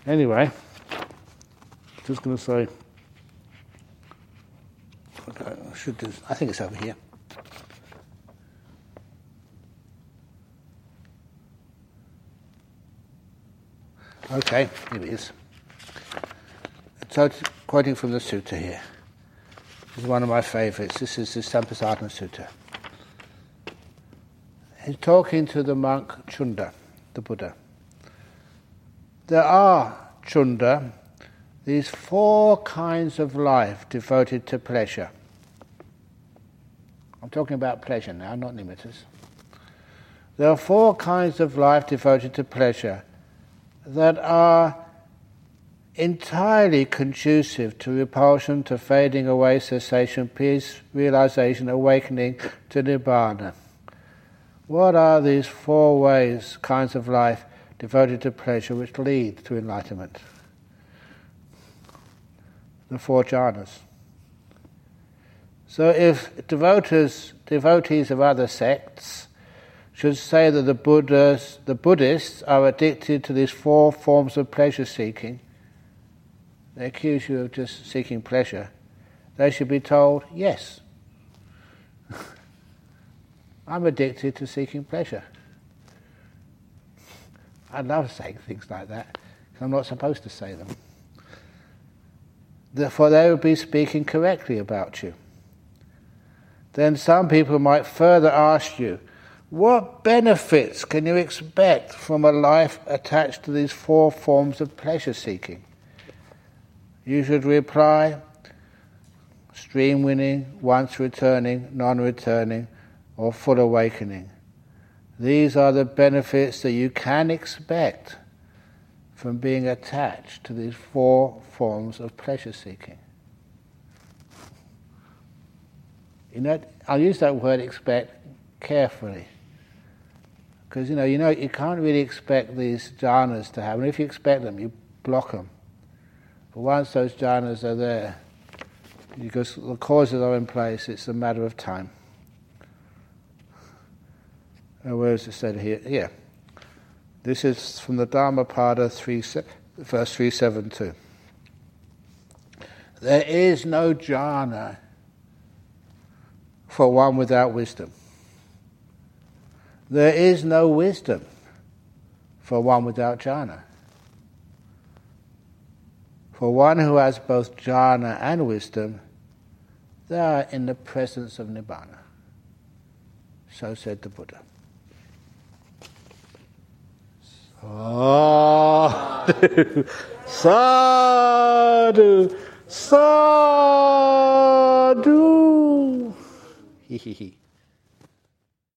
Anyway, just going to say, I should do. I think it's over here. Okay, here it is. So, quoting from the sutta here. This is one of my favorites. This is the Sampasadana Sutta. He's talking to the monk Chunda, the Buddha. There are, Chunda, these four kinds of life devoted to pleasure. I'm talking about pleasure now, not nimittas. There are four kinds of life devoted to pleasure that are entirely conducive to repulsion, to fading away, cessation, peace, realization, awakening to nibbana. What are these four ways, kinds of life devoted to pleasure which lead to enlightenment? The four jhanas. So if devotees, devotees of other sects should say that the Buddhas, the Buddhists are addicted to these four forms of pleasure seeking. They accuse you of just seeking pleasure. They should be told, yes, I'm addicted to seeking pleasure. I love saying things like that because I'm not supposed to say them. Therefore, they would be speaking correctly about you. then some people might further ask you, what benefits can you expect from a life attached to these four forms of pleasure seeking? You should reply stream winning, once returning, non returning, or full awakening. These are the benefits that you can expect from being attached to these four forms of pleasure seeking. You know, I'll use that word expect carefully. Because you know, you know, you can't really expect these jhanas to happen. If you expect them, you block them. But once those jhanas are there, because the causes are in place, it's a matter of time. And where is it said here? Yeah. This is from the Dhammapada 3, verse 372. There is no jhana for one without wisdom. There is no wisdom for one without jhana. For one who has both jhana and wisdom, they are in the presence of nibbana. So said the Buddha. Sadhu, sadhu, sadhu. Hee hee hee.